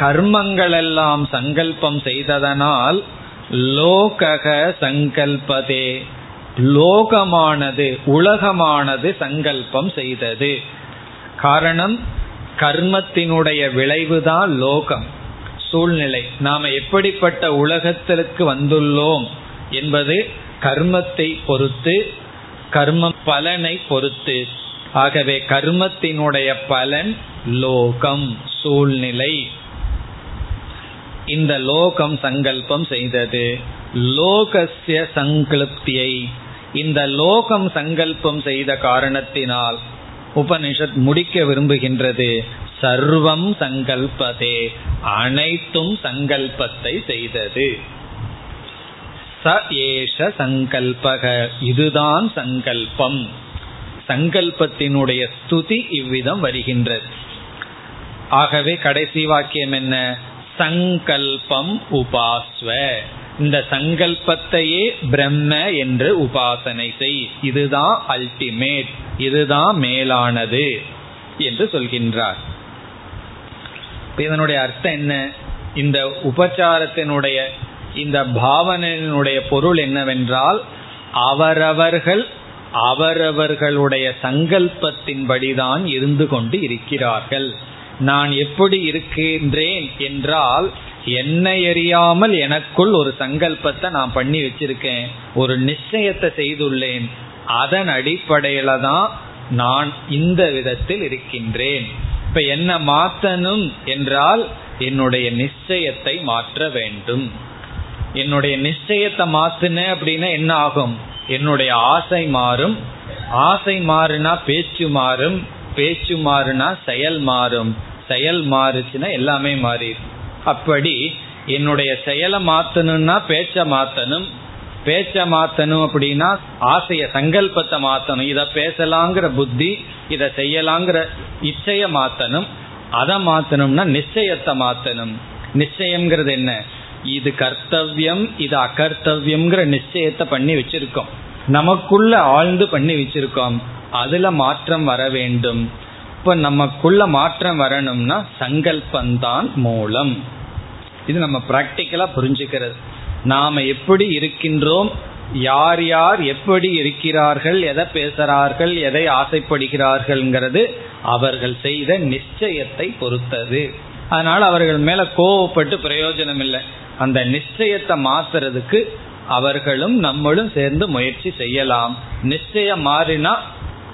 கர்மங்கள் எல்லாம் சங்கல்பம் செய்ததனால் லோகக சங்கல்பதே. லோகமானது உலகமானது சங்கல்பம் செய்தது. காரணம் கர்மத்தினுடைய விளைவுதான் லோகம் சூழ்நிலை. நாம எப்படிப்பட்ட உலகத்திற்கு வந்துள்ளோம் என்பது கர்மத்தை பொறுத்து கர்ம பலனை பொறுத்து. ஆகவே கர்மத்தினுடைய பலன் லோகம் சூழ்நிலை. இந்த லோகம் சங்கல்பம் செய்தது. லோகசிய சங்கல்பியை இந்த லோகம் சங்கல்பம் செய்த காரணத்தினால் உபனிஷத் முடிக்க விரும்புகின்றது. சர்வம் சங்கல்பதே. அனைத்தும் சங்கல்பத்தை செய்தது. ச ஏஷ சங்கல்பக. இதுதான் சங்கல்பம். சங்கல்பத்தினுடைய ஸ்துதி இவ்விதம் வருகின்றது. ஆகவே கடைசி வாக்கியம் என்ன? சங்கல்பம் உபாஸ்வ. இந்த சங்கல்பத்தையே பிரம்ம என்று உபாசனை செய். இதுதான் அல்டிமேட் இதுதான் மேலானது என்று சொல்கின்றார். இதனுடைய அர்த்தம் என்ன? இந்த உபச்சாரத்தினுடைய இந்த பாவனையினுடைய பொருள் என்னவென்றால் அவரவர்கள் அவரவர்களுடைய சங்கல்பத்தின்படிதான் இருந்து கொண்டு இருக்கிறார்கள். நான் எப்படி இருக்கின்றேன் என்றால் என்னை அறியாமல் எனக்குள் ஒரு சங்கல்பத்தை நான் பண்ணி வச்சிருக்கேன். ஒரு நிச்சயத்தை செய்துள்ளேன். அதன் அடிப்படையில தான் நான் இந்த விதத்தில் இருக்கின்றேன். இப்ப என்ன மாற்றணும் என்றால் என்னுடைய நிச்சயத்தை மாற்ற வேண்டும். என்னுடைய நிச்சயத்தை மாத்தின அப்படின்னா என்ன ஆகும்? என்னுடைய ஆசை மாறும். ஆசை மாறுனா பேச்சு மாறும். பேச்சு மாறுனா செயல் மாறும். செயல் மாறுச்சுன்னா எல்லாமே மாறிடும். அப்படி என்னுடைய செயலை மாத்தணும்னா பேச்ச மாத்தணும். பேச்ச மாத்தணும் அப்படின்னா ஆசைய சங்கல்பத்தை மாத்தணும். இத பேசலாங்கிற புத்தி இத செய்யலாங்கிற இச்சைய மாத்தணும். அதை மாத்தணும்னா நிச்சயத்தை மாத்தணும். நிச்சயம்ங்கிறது என்ன? இது கர்த்தவியம் இது அகர்த்தவியம்ங்கிற நிச்சயத்தை பண்ணி வச்சிருக்கோம். நமக்குள்ள ஆழ்ந்து பண்ணி வச்சிருக்கோம். அதுல மாற்றம் வர வேண்டும். இப்ப நமக்குள்ள மாற்றம் வரணும்னா சங்கல்பந்தான் மூலம். இது நம்ம பிராக்டிக்கலா புரிஞ்சுக்கிறது. நாம எப்படி இருக்கின்றோம் யார் யார் எப்படி இருக்கிறார்கள் எதை பேசுறார்கள் எதை ஆசைப்படுகிறார்கள்ங்கிறது அவர்கள் செய்த நிச்சயத்தை பொறுத்தது. அதனால அவர்கள் மேல கோவப்பட்டு பிரயோஜனம் இல்லை அந்த நிச்சயத்தை மாத்துறதுக்கு அவர்களும் நம்மளும் சேர்ந்து முயற்சி செய்யலாம். நிச்சயம் மாறினா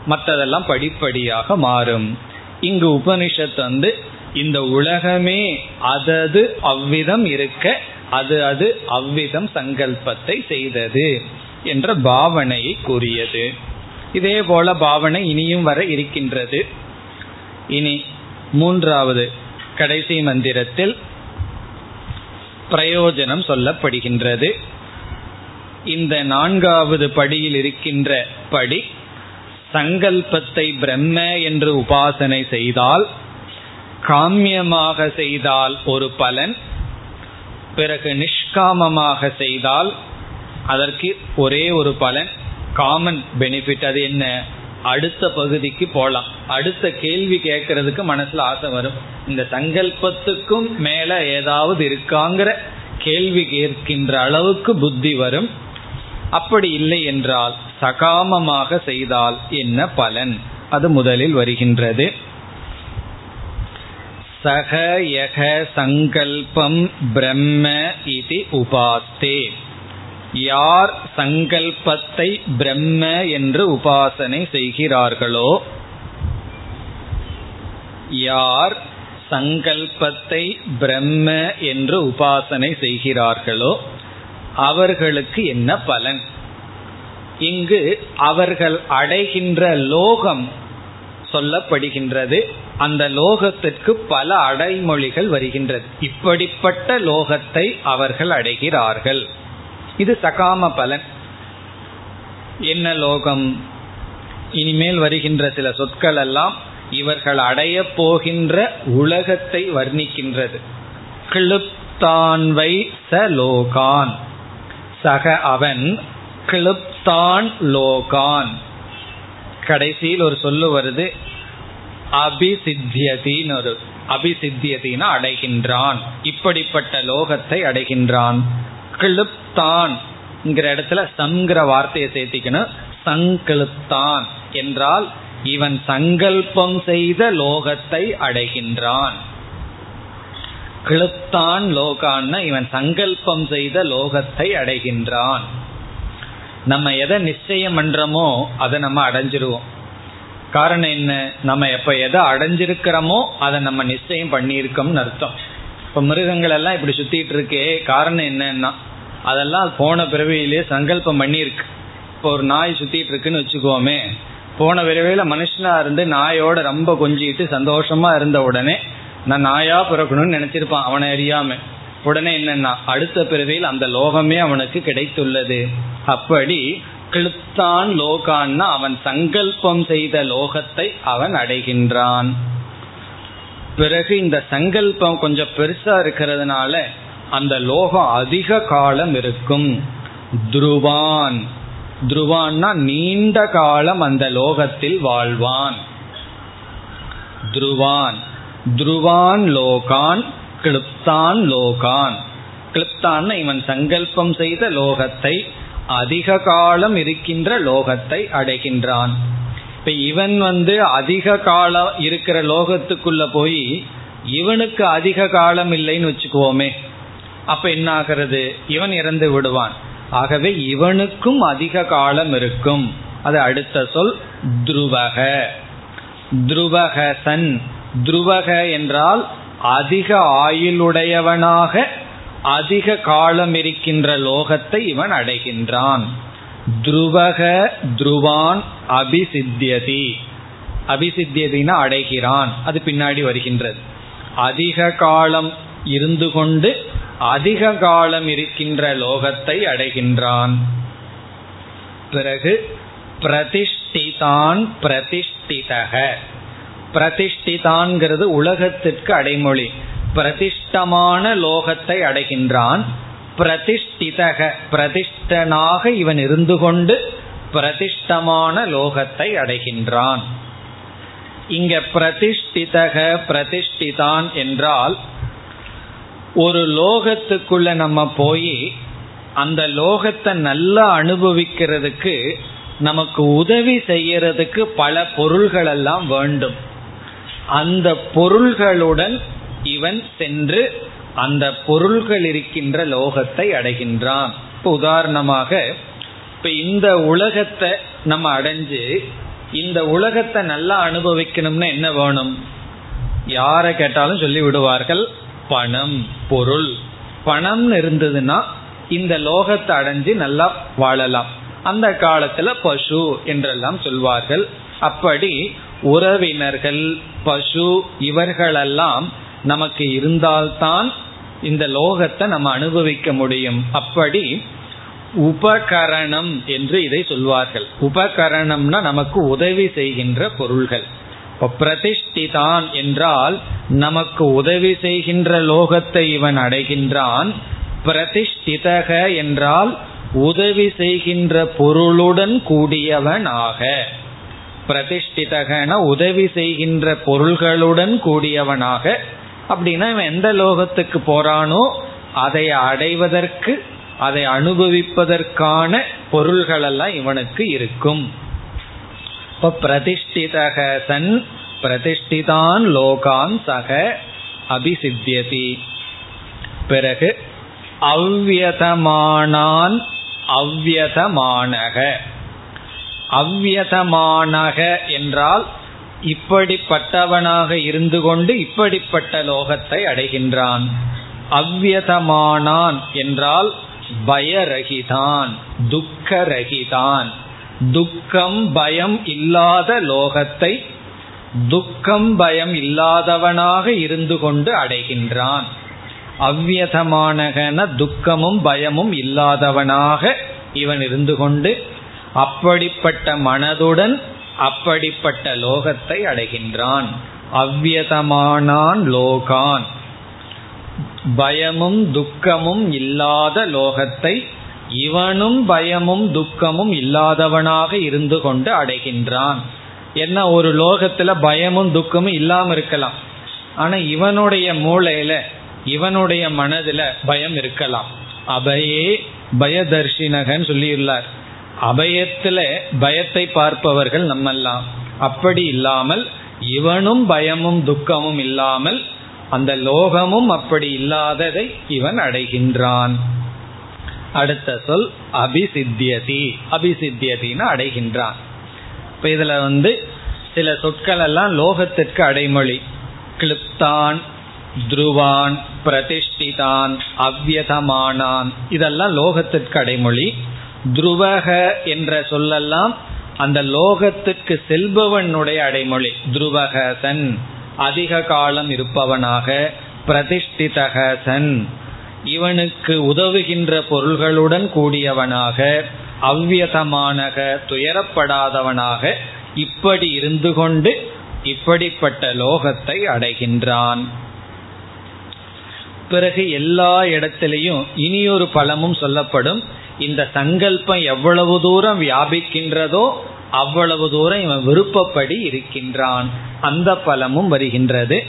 மற்றதெல்லாம் படிப்படியாக மாறும். இங்கு உபனிஷத் வந்து இந்த உலகமே அதது அவ்விதம் இருக்க அது அது அவ்விதம் சங்கல்பத்தை செய்தது என்ற பாவனையை கூறியது. இதே போல பாவனை இனியும் வர இருக்கின்றது. இனி மூன்றாவது கடைசி மந்திரத்தில் பிரயோஜனம் சொல்லப்படுகின்றது. இந்த நான்காவது படியில் இருக்கின்ற படி சங்கல்பத்தை பிரம்ம என்று உபாசனை செய்தால் காமியமாக செய்தால் ஒரு பலன் பிறகு நிஷ்காமமாக செய்தால் அதற்கு ஒரே ஒரு பலன் காமன் பெனிஃபிட் அது என்ன? அடுத்த பகுதிக்கு போகலாம் அடுத்த கேள்வி கேட்கறதுக்கு மனசுல ஆசை வரும். இந்த சங்கல்பத்துக்கும் மேல ஏதாவது இருக்காங்கிற கேள்வி கேட்கின்ற அளவுக்கு புத்தி வரும். அப்படி இல்லை என்றால் சகாமமாக செய்தால் என்ன பலன்? அது முதலில் வருகின்றது. சக யக சங்கல்பம் பிரம்ம இது உபாஸ்தே. யார் சங்கல்பத்தை பிரம்ம என்று உபாசனை செய்கிறார்களோ யார் சங்கல்பத்தை பிரம்ம என்று உபாசனை செய்கிறார்களோ அவர்களுக்கு என்ன பலன்? இங்கு அவர்கள் அடைகின்ற லோகம் சொல்லப்படுகின்றது. அந்த லோகத்திற்கு பல அடைமொழிகள் வருகின்றது. இப்படிப்பட்ட லோகத்தை அவர்கள் அடைகிறார்கள். இது சகாம பலன். என்ன லோகம்? இனிமேல் வருகின்ற சில சொற்கள் எல்லாம் இவர்கள் அடைய போகின்ற உலகத்தை வர்ணிக்கின்றது. கிளுப்தான்வை ச லோகான். சக அவன் கிளுப்தான் லோகான். கடைசியில் ஒரு சொல்லு வருது அபிசித்தியதின்னு ஒரு அபிசித்தியதினா அடைகின்றான். இப்படிப்பட்ட லோகத்தை அடைகின்றான். கிளுப்தான் இடத்துல சங்கிற வார்த்தையை சேர்த்திக்கணும். சங்கிழுத்தான் என்றால் இவன் சங்கல்பம் செய்த லோகத்தை அடைகின்றான். கிளுத்தான் லோகான்னா இவன் சங்கல்பம் செய்த லோகத்தை அடைகின்றான். நம்ம எதை நிச்சயம் பண்றோமோ அதை நம்ம அடைஞ்சிருவோம். காரணம் என்ன? நம்ம எப்ப எதை அடைஞ்சிருக்கிறோமோ அதை நம்ம நிச்சயம் பண்ணியிருக்கோம்னு அர்த்தம். இப்ப மிருகங்கள் எல்லாம் இப்படி சுத்திட்டு இருக்கே காரணம் என்னன்னா அதெல்லாம் போன பிறவியிலேயே சங்கல்பம் பண்ணியிருக்கு. இப்போ ஒரு நாய் சுத்திட்டு இருக்குன்னு வச்சுக்கோமே போன விரைவில் மனுஷனா இருந்து நாயோட ரொம்ப கொஞ்சிட்டு சந்தோஷமா இருந்த உடனே நான் நாயா பிறக்கணும்னு நினைச்சிருப்பான் அவனை அறியாம. உடனே என்னன்னா அடுத்த பிறவியில் அந்த லோகமே அவனுக்கு கிடைத்துள்ளது. அப்படி கிளுத்தான் லோகான்னா அவன் சங்கல்பம் செய்த லோகத்தை அவன் அடைகின்றான். பிறகு இந்த சங்கல்பம் கொஞ்சம் பெருசா இருக்கிறதுனால அந்த லோகம் அதிக காலம் இருக்கும். துருவான். துருவான்னா நீண்ட காலம் அந்த லோகத்தில் வாழ்வான். துருவான். துருவான் லோகான் கிளிப்தான் லோகான். கிளிப்தான் இவன் சங்கல்பம் செய்த லோகத்தை அதிக காலம் இருக்கின்ற லோகத்தை அடைகின்றான். இப்ப இவன் வந்து அதிக காலம் இருக்கிற லோகத்துக்குள்ள போய் இவனுக்கு அதிக காலம் இல்லைன்னு வச்சுக்குவோமே. அப்ப என்ன ஆகிறது இவன் இறந்து விடுவான். ஆகவே இவனுக்கும் அதிக காலம் இருக்கும். அது அடுத்த சொல் துருவக. துருவக சன் துருவக என்றால் அதிக ஆயுளுடையவனாக அதிக காலம் இருக்கின்ற லோகத்தை இவன் அடைகின்றான். துருவக துருவான் அபிசித்தியதி. அபிசித்தியதினா அடைகிறான். அது பின்னாடி வருகின்றது. அதிக காலம் இருந்து கொண்டு அதிக காலம் இருக்கின்ற லோகத்தை அடைகின்றான். பிறகு பிரதிஷ்டிதான் பிரதிஷ்டிதக. பிரதிஷ்டிதான்கிறது உலகத்திற்கு அடைமொழி. பிரதிஷ்டமான லோகத்தை அடைகின்றான். பிரதிஷ்டிதக பிரதிஷ்டனாக இவன் இருந்து கொண்டு பிரதிஷ்டமான லோகத்தை அடைகின்றான். இங்க பிரதிஷ்டிதக பிரதிஷ்டிதான் என்றால் ஒரு லோகத்துக்குள்ள நம்ம போய் அந்த லோகத்தை நல்லா அனுபவிக்கிறதுக்கு நமக்கு உதவி செய்யறதுக்கு பல பொருள்கள் எல்லாம் வேண்டும். அந்த பொருள்களுடன் இவன் சென்று அந்த பொருள்கள் இருக்கின்ற லோகத்தை அடைகின்றான். இப்போ உதாரணமாக இப்ப இந்த உலகத்தை நம்ம அடைஞ்சு இந்த உலகத்தை நல்லா அனுபவிக்கணும்னா என்ன வேணும்? யாரை கேட்டாலும் சொல்லி விடுவார்கள் பணம் பொருள். பணம் இருந்ததுன்னா இந்த லோகத்தை அடைஞ்சு நல்லா வாழலாம். அந்த காலத்துல பசு என்றெல்லாம் சொல்வார்கள். அப்படி உறவினர்கள் பசு இவர்களெல்லாம் நமக்கு இருந்தால்தான் இந்த லோகத்தை நம்ம அனுபவிக்க முடியும். அப்படி உபகரணம் என்று இதை சொல்வார்கள். உபகரணம்னா நமக்கு உதவி செய்கின்ற பொருள்கள். இப்போ பிரதிஷ்டிதான் என்றால் நமக்கு உதவி செய்கின்ற லோகத்தை இவன் அடைகின்றான். பிரதிஷ்டிதக என்றால் உதவி செய்கின்ற பொருளுடன் கூடியவனாக. பிரதிஷ்டிதகன உதவி செய்கின்ற பொருள்களுடன் கூடியவனாக அப்படின்னா இவன் எந்த லோகத்துக்கு போறானோ அதை அடைவதற்கு அதை அனுபவிப்பதற்கான பொருள்களெல்லாம் இவனுக்கு இருக்கும். இப்ப பிரதிஷ்டிதக சன் பிரதிஷ்டிதான் லோகான் சக அபிசித்தியதி. பிறகு அவ்வியதமானான் அவ்வியதமானக. அவ்வியதமானக என்றால் இப்படிப்பட்டவனாக இருந்து கொண்டு இப்படிப்பட்ட லோகத்தை அடைகின்றான். அவ்வியதமானான் என்றால் பயரகிதான் துக்கரகிதான். துக்கம் பயம் இல்லாத லோகத்தை துக்கம் பயம் இல்லாதவனாக இருந்து கொண்டு அடைகின்றான். அவ்வியதமானகன துக்கமும் பயமும் இல்லாதவனாக இவன் இருந்து கொண்டு அப்படிப்பட்ட மனதுடன் அப்படிப்பட்ட லோகத்தை அடைகின்றான். அவ்வியதமானான் லோகான். பயமும் துக்கமும் இல்லாத லோகத்தை இவனும் பயமும் துக்கமும் இல்லாதவனாக இருந்து கொண்டு அடைகின்றான். என்ன ஒரு லோகத்துல பயமும் துக்கமும் இல்லாம இருக்கலாம். ஆனா இவனுடைய மூளையில இவனுடைய மனதுல பயம் இருக்கலாம். அபயே பயதர்ஷினகன் சொல்லியுள்ளார். அபயத்துல பயத்தை பார்ப்பவர்கள் நம்மெல்லாம். அப்படி இல்லாமல் இவனும் பயமும் துக்கமும் இல்லாமல் அந்த லோகமும் அப்படி இல்லாததை இவன் அடைகின்றான். அடுத்த சொல் அபிசித்தியதி. அபிசித்தியதின்னு அடைகின்றான். இப்ப இதுல வந்து சில சொற்கள் எல்லாம் லோகத்திற்கு அடைமொழி. கிளிப்தான் துருவான் பிரதிஷ்டிதான் அவ்யதமானான் இதெல்லாம் லோகத்திற்கு அடைமொழி. துருவக என்ற சொல்லெல்லாம் அந்த லோகத்துக்கு செல்பவனுடைய அடைமொழி. துருவகசன் அதிக காலம் இருப்பவனாக பிரதிஷ்டிதகசன். இவனுக்கு உதவுகின்ற பொருள்களுடன் கூடியவனாக அவ்வியதமானக துயரப்படாதவனாக இப்படி இருந்து கொண்டு இப்படிப்பட்ட லோகத்தை அடைகின்றான். பிறகு எல்லா இடத்திலையும் இனியொரு பலமும் சொல்லப்படும். இந்த சங்கல்பம் எவ்வளவு தூரம் வியாபிக்கின்றதோ அவ்வளவு தூரம் இவன் விருப்பப்படி இருக்கின்றான். அந்த பலமும் வருகின்றது.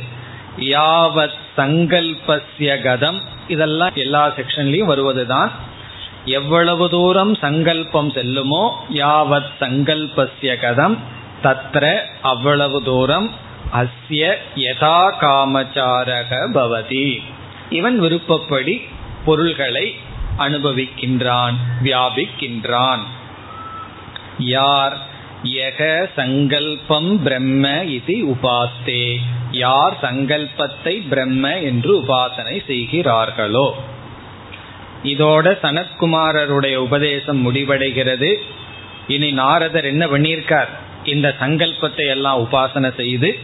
யாவத் சங்கல்பஸ்ய கதம். இதெல்லாம் எல்லா செக்ஷன்லயும் வருவதுதான். எவ்வளவு தூரம் சங்கல்பம் செல்லுமோ யாவத் சங்கல்பஸ்ய கதம். தத்ர அவ்வளவு தூரம் அஸ்ய யதா காமச்சாரக பவதி. இவன் விருப்பப்படி பொருள்களை அனுபவிக்கின்றான் வியாபிக்கின்றான். யார் யக சங்கல்பம் பிரம்ம இது உபாஸ்தே? யார் சங்கல்பத்தை பிரம்ம என்று உபாசனை செய்கிறார்களோ? இதோட சனத்குமாரருடைய உபதேசம் முடிவடைகிறது. இனி நாரதர் என்ன பண்ணியிருக்கார்? இந்த சங்கல்பத்தை எல்லாம் உபாசனை செய்து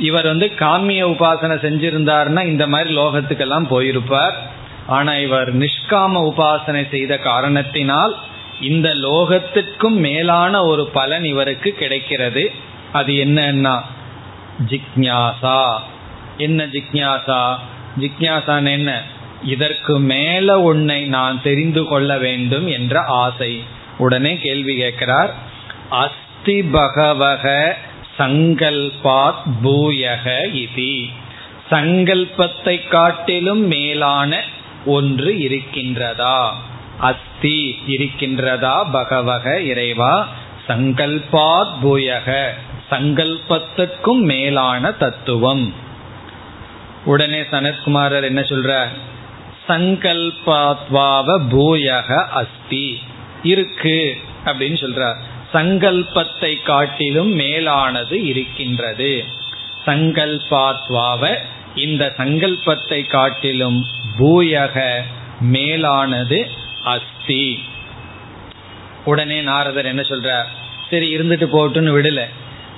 இவர் வந்து காமிய உபாசனை செஞ்சிருந்தார்னா இந்த மாதிரி லோகத்துக்கெல்லாம் போயிருப்பார். ஆனா இவர் நிஷ்காம உபாசனை செய்த காரணத்தினால் இந்த லோகத்திற்கும் மேலான ஒரு பலன் இவருக்கு கிடைக்கிறது. அது என்னன்னா ஜிக்ஞாசா. என்ன ஜிக்ஞாசா? ஜிக்ஞாசான் என்ன? இதற்கு மேல உன்னை நான் தெரிந்து கொள்ள வேண்டும் என்ற ஆசை. உடனே கேள்வி கேட்கிறார். அஸ்தி பகவக சங்கல்பாத் பூயக இதி. சங்கல்பத்தை காட்டிலும் மேலான ஒன்று இருக்கின்றதா? அஸ்தி இருக்கின்றதா பகவக இறைவா? சங்கல்பாத் பூயக. சங்கல்பத்துக்கும் மேலான தத்துவம். உடனே சனத்குமாரர் என்ன சொல்ற சங்கல்பாத்வாவ பூயக அஸ்தி. இருக்கு அப்படின்னு சொல்றார். சங்கல்பத்தை காட்டிலும் மேலானது இருக்கின்றது. சங்கல்பாத்வாவ இந்த சங்கல்பத்தை காட்டிலும் பூயக மேலானது அஸ்தி. உடனே நாரதர் என்ன சொல்றார்? சரி இருந்துட்டு போட்டுன்னு விடல.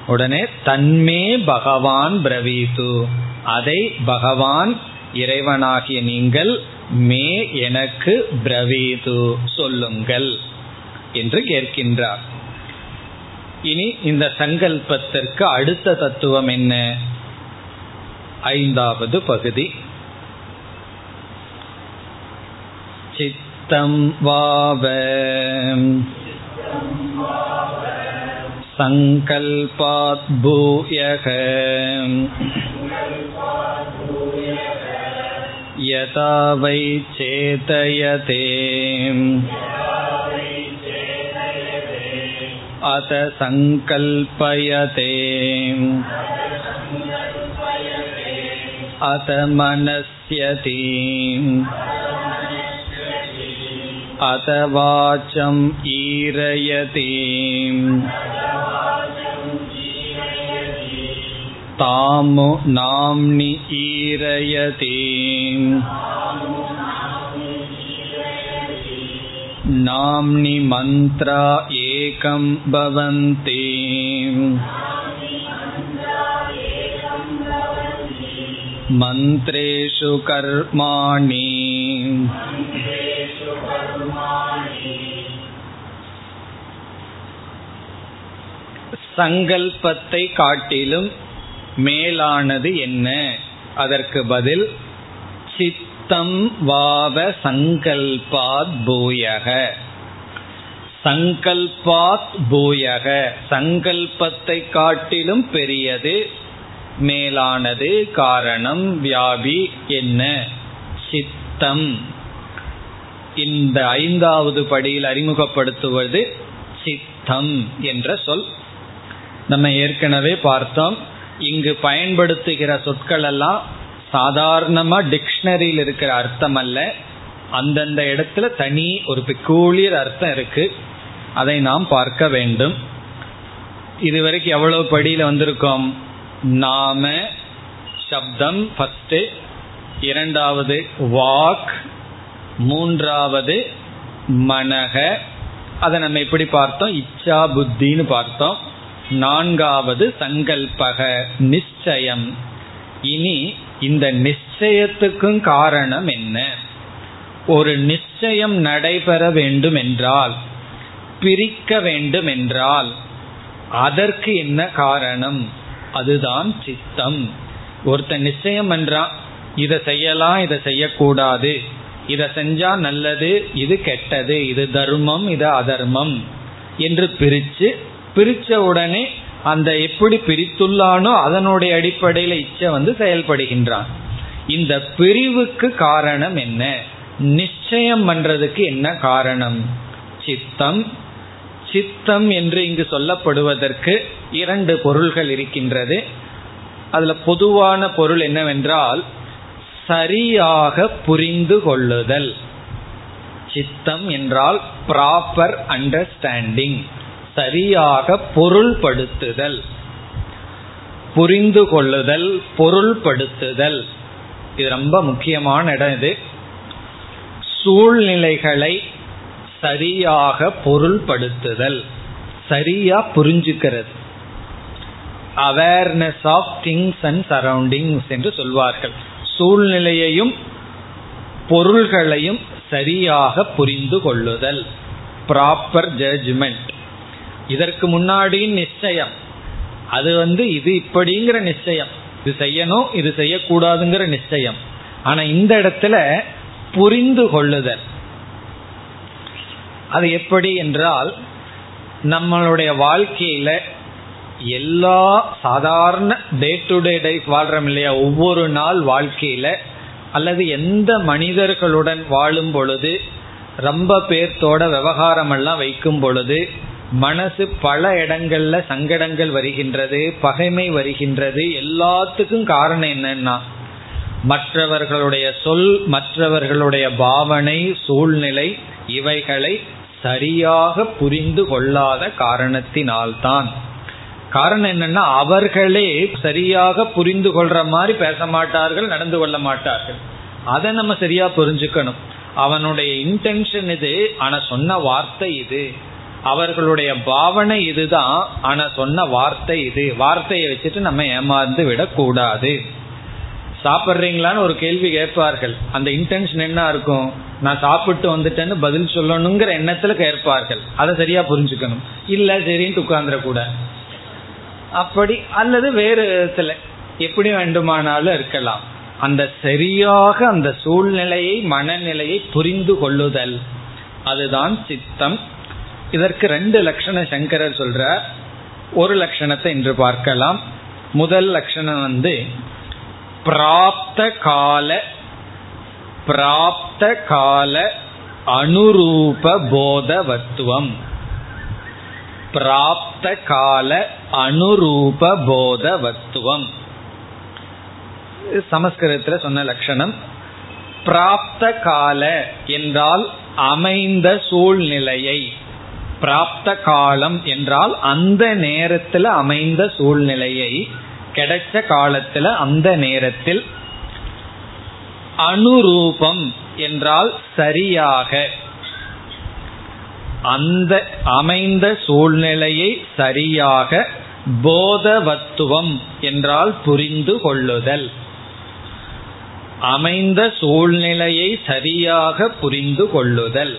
உடனே தன்மே பகவான் பிரவீது அதை பகவான் இறைவனாகிய நீங்கள் மே எனக்கு பிரவீது சொல்லுங்கள் என்று கேட்கின்றார். இனி இந்த சங்கல்பத்திற்கு அடுத்த தத்துவம் என்ன ஐந்தாவது பகுதி சித்தம் வாவ सङ्कल्पात् भूयः यथा वै चेतयते अत सङ्कल्पयते अत मनस्यति अत वाचम् ईरयति तामु नाम्नि ईरयति नाम्नि मन्त्रा एकं भवन्ति मन्त्रेषु कर्माणि சங்கல்பத்தை காட்டிலும் மேலானது என்ன அதற்கு பதில் சித்தம் வாவ சங்கல்பாத் பூயக. சங்கல்பாத் பூயக. சங்கல்பத்தை காட்டிலும் பெரியது. மேலானது காரணம் வியாபி என்ன? சித்தம். இந்த ஐந்தாவது படியில் அறிமுகப்படுத்துவது சித்தம் என்ற சொல். நம்ம ஏற்கனவே பார்த்தோம். இங்கு பயன்படுத்துகிற சொற்கள் எல்லாம் சாதாரணமா டிக்ஷனரியில் இருக்கிற அர்த்தம் அல்ல அந்தந்த இடத்துல தனி ஒரு பெக்கூலியர் அர்த்தம் இருக்கு. அதை நாம் பார்க்க வேண்டும். இதுவரைக்கும் எவ்வளவு படியில் வந்திருக்கோம்? நாம சப்தம் பத்து இரண்டாவது வாக் மூன்றாவது மனக அதை நம்ம எப்படி பார்த்தோம்? இச்சா புத்தின்னு பார்த்தோம். நான்காவது சங்கல்பக நிச்சயம். இனி இந்த நிச்சயத்துக்கும் காரணம் என்ன? ஒரு நிச்சயம் நடைபெற வேண்டும் என்றால் பிரிக்க வேண்டும் என்றால் அதற்கு என்ன காரணம்? அதுதான் சித்தம். ஒருத்தன் நிச்சயம் பண்றான் இதை செய்யலாம் இதை செய்யக்கூடாது இதை செஞ்சா நல்லது இது கெட்டது இது தர்மம் இது அதர்மம் என்று பிரிச்சு பிரிச்ச உடனே அந்த எப்படி பிரித்துள்ளானோ அதனுடைய அடிப்படையில் இச்சை வந்து செயல்படுகின்றான். இந்த பிரிவுக்கு காரணம் என்ன? நிச்சயம் பண்றதுக்கு என்ன காரணம்? சித்தம். சித்தம் என்று இங்கு சொல்லப்படுவதற்கு இரண்டு பொருள்கள் இருக்கின்றது. அதுல பொதுவான பொருள் என்னவென்றால் சரியாக புரிந்து கொள்ளுதல். சித்தம் என்றால் ப்ராப்பர் அண்டர்ஸ்டாண்டிங் சரியாக பொருள்படுத்துதல். புரிந்து கொள்ளுதல் பொருள்படுத்துதல். இது ரொம்ப முக்கியமான இடம் இது. சூழ்நிலைகளை சரியாக பொருள்படுத்துதல். சரியா புரிஞ்சுக்கிறது. Awareness of things and surroundings என்று சொல்வார்கள். சூழ்நிலையையும் பொருள்களையும் சரியாக புரிந்து கொள்ளுதல். ப்ராப்பர் ஜட்ஜ்மெண்ட் இதற்கு முன்னாடியும் நிச்சயம். அது வந்து இது இப்படிங்கிற நிச்சயம். இது செய்யணும் இது செய்யக்கூடாதுங்கிற நிச்சயம். ஆனா இந்த இடத்துல புரிந்து கொள்ளுதல். அது எப்படி என்றால் நம்மளுடைய வாழ்க்கையில எல்லா சாதாரண டே டு டே லைஃப் வாழ்றோம் இல்லையா? ஒவ்வொரு நாள் வாழ்க்கையில அல்லது எந்த மனிதர்களுடன் வாழும் பொழுது ரொம்ப பேர்த்தோட விவகாரம் எல்லாம் வைக்கும் பொழுது மனசு பல இடங்கள்ல சங்கடங்கள் வருகின்றது பகைமை வருகின்றது. எல்லாத்துக்கும் காரணம் என்னன்னா மற்றவர்களுடைய சொல் மற்றவர்களுடைய பாவனை சூழ்நிலை இவைகளை சரியாக புரிந்து கொள்ளாத காரணத்தினால்தான். காரணம் என்னன்னா அவர்களே சரியாக புரிந்து கொள்ற மாதிரி பேச மாட்டார்கள் நடந்து கொள்ள மாட்டார்கள். அதை நம்ம சரியா புரிஞ்சுக்கணும். அவனுடைய இன்டென்ஷன் இது ஆனா சொன்ன வார்த்தை இது. அவர்களுடைய பாவனை இதுதான். ஆனா சொன்ன வார்த்தை இது. வார்த்தையை வச்சுட்டு நம்ம ஏமாந்து விடக்கூடாது. சாப்பிட்றீங்களான்னு ஒரு கேள்வி கேட்பார்கள். அந்த இன்டென்ஷன் என்ன இருக்கும்? நான் சாப்பிட்டு வந்துட்டேன்னு பதில் சொல்லணுங்கிற எண்ணத்துல கேட்பார்கள். அதை சரியா புரிஞ்சுக்கணும். இல்ல சரின்னு உட்கார்ந்துட அப்படி அல்லது வேறு விதத்துல எப்படி வேண்டுமானாலும் இருக்கலாம். அந்த சரியாக அந்த சூழ்நிலையை மனநிலையை புரிந்து கொள்ளுதல். அதுதான் சித்தம். இதற்கு ரெண்டு லட்சணம் சங்கரர் சொல்றார். ஒரு லட்சணத்தை இன்று பார்க்கலாம். முதல் லட்சணம் வந்து பிராப்த கால பிராப்த கால அனுரூப போதவத்துவம். பிராப்த கால அனுரூப போதவத்துவம். சமஸ்கிருதத்தில் சொன்ன லட்சணம். பிராப்த கால என்றால் அமைந்த சூழ்நிலையை பிராப்த காலம் என்றால் அந்த நேரத்தில் அமைந்த சூழ்நிலையை கிடைச்ச காலத்தில் அந்த நேரத்தில் அனுரூபம் என்றால் சரியாக அந்த அமைந்த சூழ்நிலையை சரியாக போதவத்துவம் என்றால் புரிந்து கொள்ளுதல். அமைந்த சூழ்நிலையை சரியாக புரிந்து கொள்ளுதல்.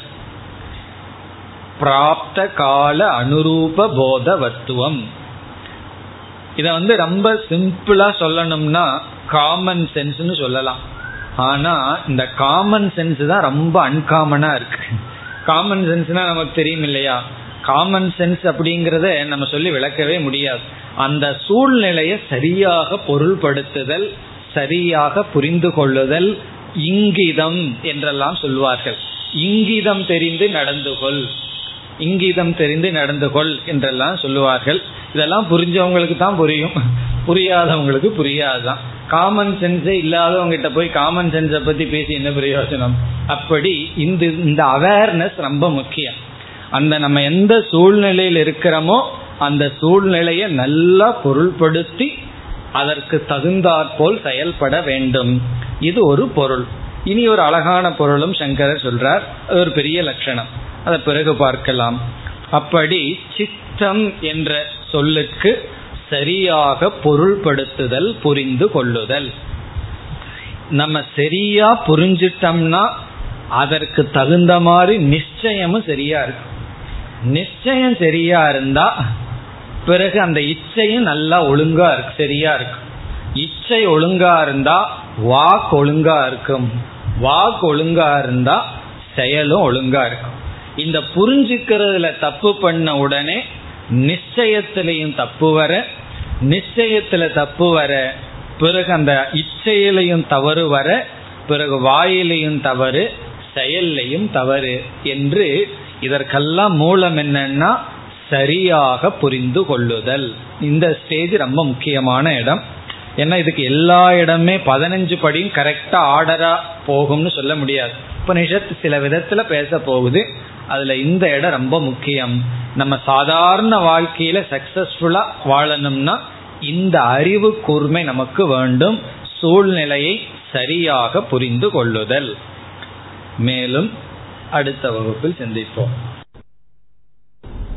பிராப்த கால அனுரூப போதவத்துவம். இத வந்து ரொம்ப சிம்பிளா சொல்லணும்னா காமன் சென்ஸ்னு சொல்லலாம். ஆனா இந்த காமன் சென்ஸ் தான் ரொம்ப அன்காமனா இருக்கு. காமன் சென்ஸ்னா நமக்கு தெரியும் இல்லையா காமன் சென்ஸ் அப்படிங்கறத நம்ம சொல்லி விளக்கவே முடியாது. அந்த சூழ்நிலையை சரியாக பொருள்படுத்துதல் சரியாக புரிந்து கொள்ளுதல் இங்கிதம் என்றெல்லாம் சொல்வார்கள். இங்கிதம் தெரிந்து நடந்து கொள். இங்கிதம் தெரிந்து நடந்து கொள் என்றெல்லாம் சொல்லுவார்கள். இதெல்லாம் புரிஞ்சவங்களுக்கு தான் புரியும். புரியாதவங்களுக்கு புரியாதுதான். காமன் சென்ஸே இல்லாதவங்கிட்ட போய் காமன் சென்ஸை பத்தி பேசி என்ன பிரயோஜனம்? அப்படி இந்த இந்த அவேர்னஸ் ரொம்ப முக்கியம். அந்த நம்ம எந்த சூழ்நிலையில் இருக்கிறோமோ அந்த சூழ்நிலையை நல்லா பொருள்படுத்தி அதற்கு தகுந்தாற்போல் செயல்பட வேண்டும். இது ஒரு பொருள். இனி ஒரு அழகான பொருளும் சங்கரர் சொல்றார். அது ஒரு பெரிய லட்சணம். அதை பிறகு பார்க்கலாம். அப்படி சித்தம் என்ற சொல்லுக்கு சரியாக பொருள்படுத்துதல் புரிந்து கொள்ளுதல். நம்ம சரியா புரிஞ்சிட்டோம்னா அதற்கு தகுந்த மாதிரி நிச்சயமும் சரியா இருக்கும். நிச்சயம் சரியா இருந்தா பிறகு அந்த இச்சையும் நல்லா ஒழுங்கா இருக்கு சரியா இருக்கும். இச்சை ஒழுங்கா இருந்தா வாக் ஒழுங்கா இருக்கும். வாக் ஒழுங்கா இருந்தா செயலும் ஒழுங்கா இருக்கும். இந்த புரிஞ்சுக்கிறதுல தப்பு பண்ண உடனே நிச்சயத்திலையும் தப்பு வர நிச்சயத்துல தப்பு வர பிறகு அந்த இச்சையிலையும் தவறு வர பிறகு வாயிலையும் தவறு செயல்லையும் தவறு என்று இதற்கெல்லாம் மூலம் என்னன்னா சரியாக புரிந்து கொள்ளுதல். இந்த ஸ்டேஜ் ரொம்ப முக்கியமான இடம். ஏன்னா இதுக்கு எல்லா இடமே பதினஞ்சு படியும் கரெக்டா ஆர்டரா போகும்னு சொல்ல முடியாது. உபனிஷத் சில விதத்துல பேச போகுது. அதுல இந்த இடம் ரொம்ப முக்கியம் நம்ம சாதாரண வாழ்க்கையில சக்சஸ்ஃபுல்லா வாழணும்னா இந்த அறிவு கூர்மை நமக்கு வேண்டும் சூழ்நிலையை சரியாக புரிந்து கொள்ளுதல் மேலும் அடுத்த வகுப்பில் சிந்திப்போம்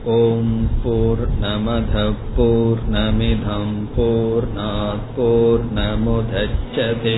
ॐ पूर्णमधः पूर्णमिधं पूर्णात्पूर्णमुदच्छते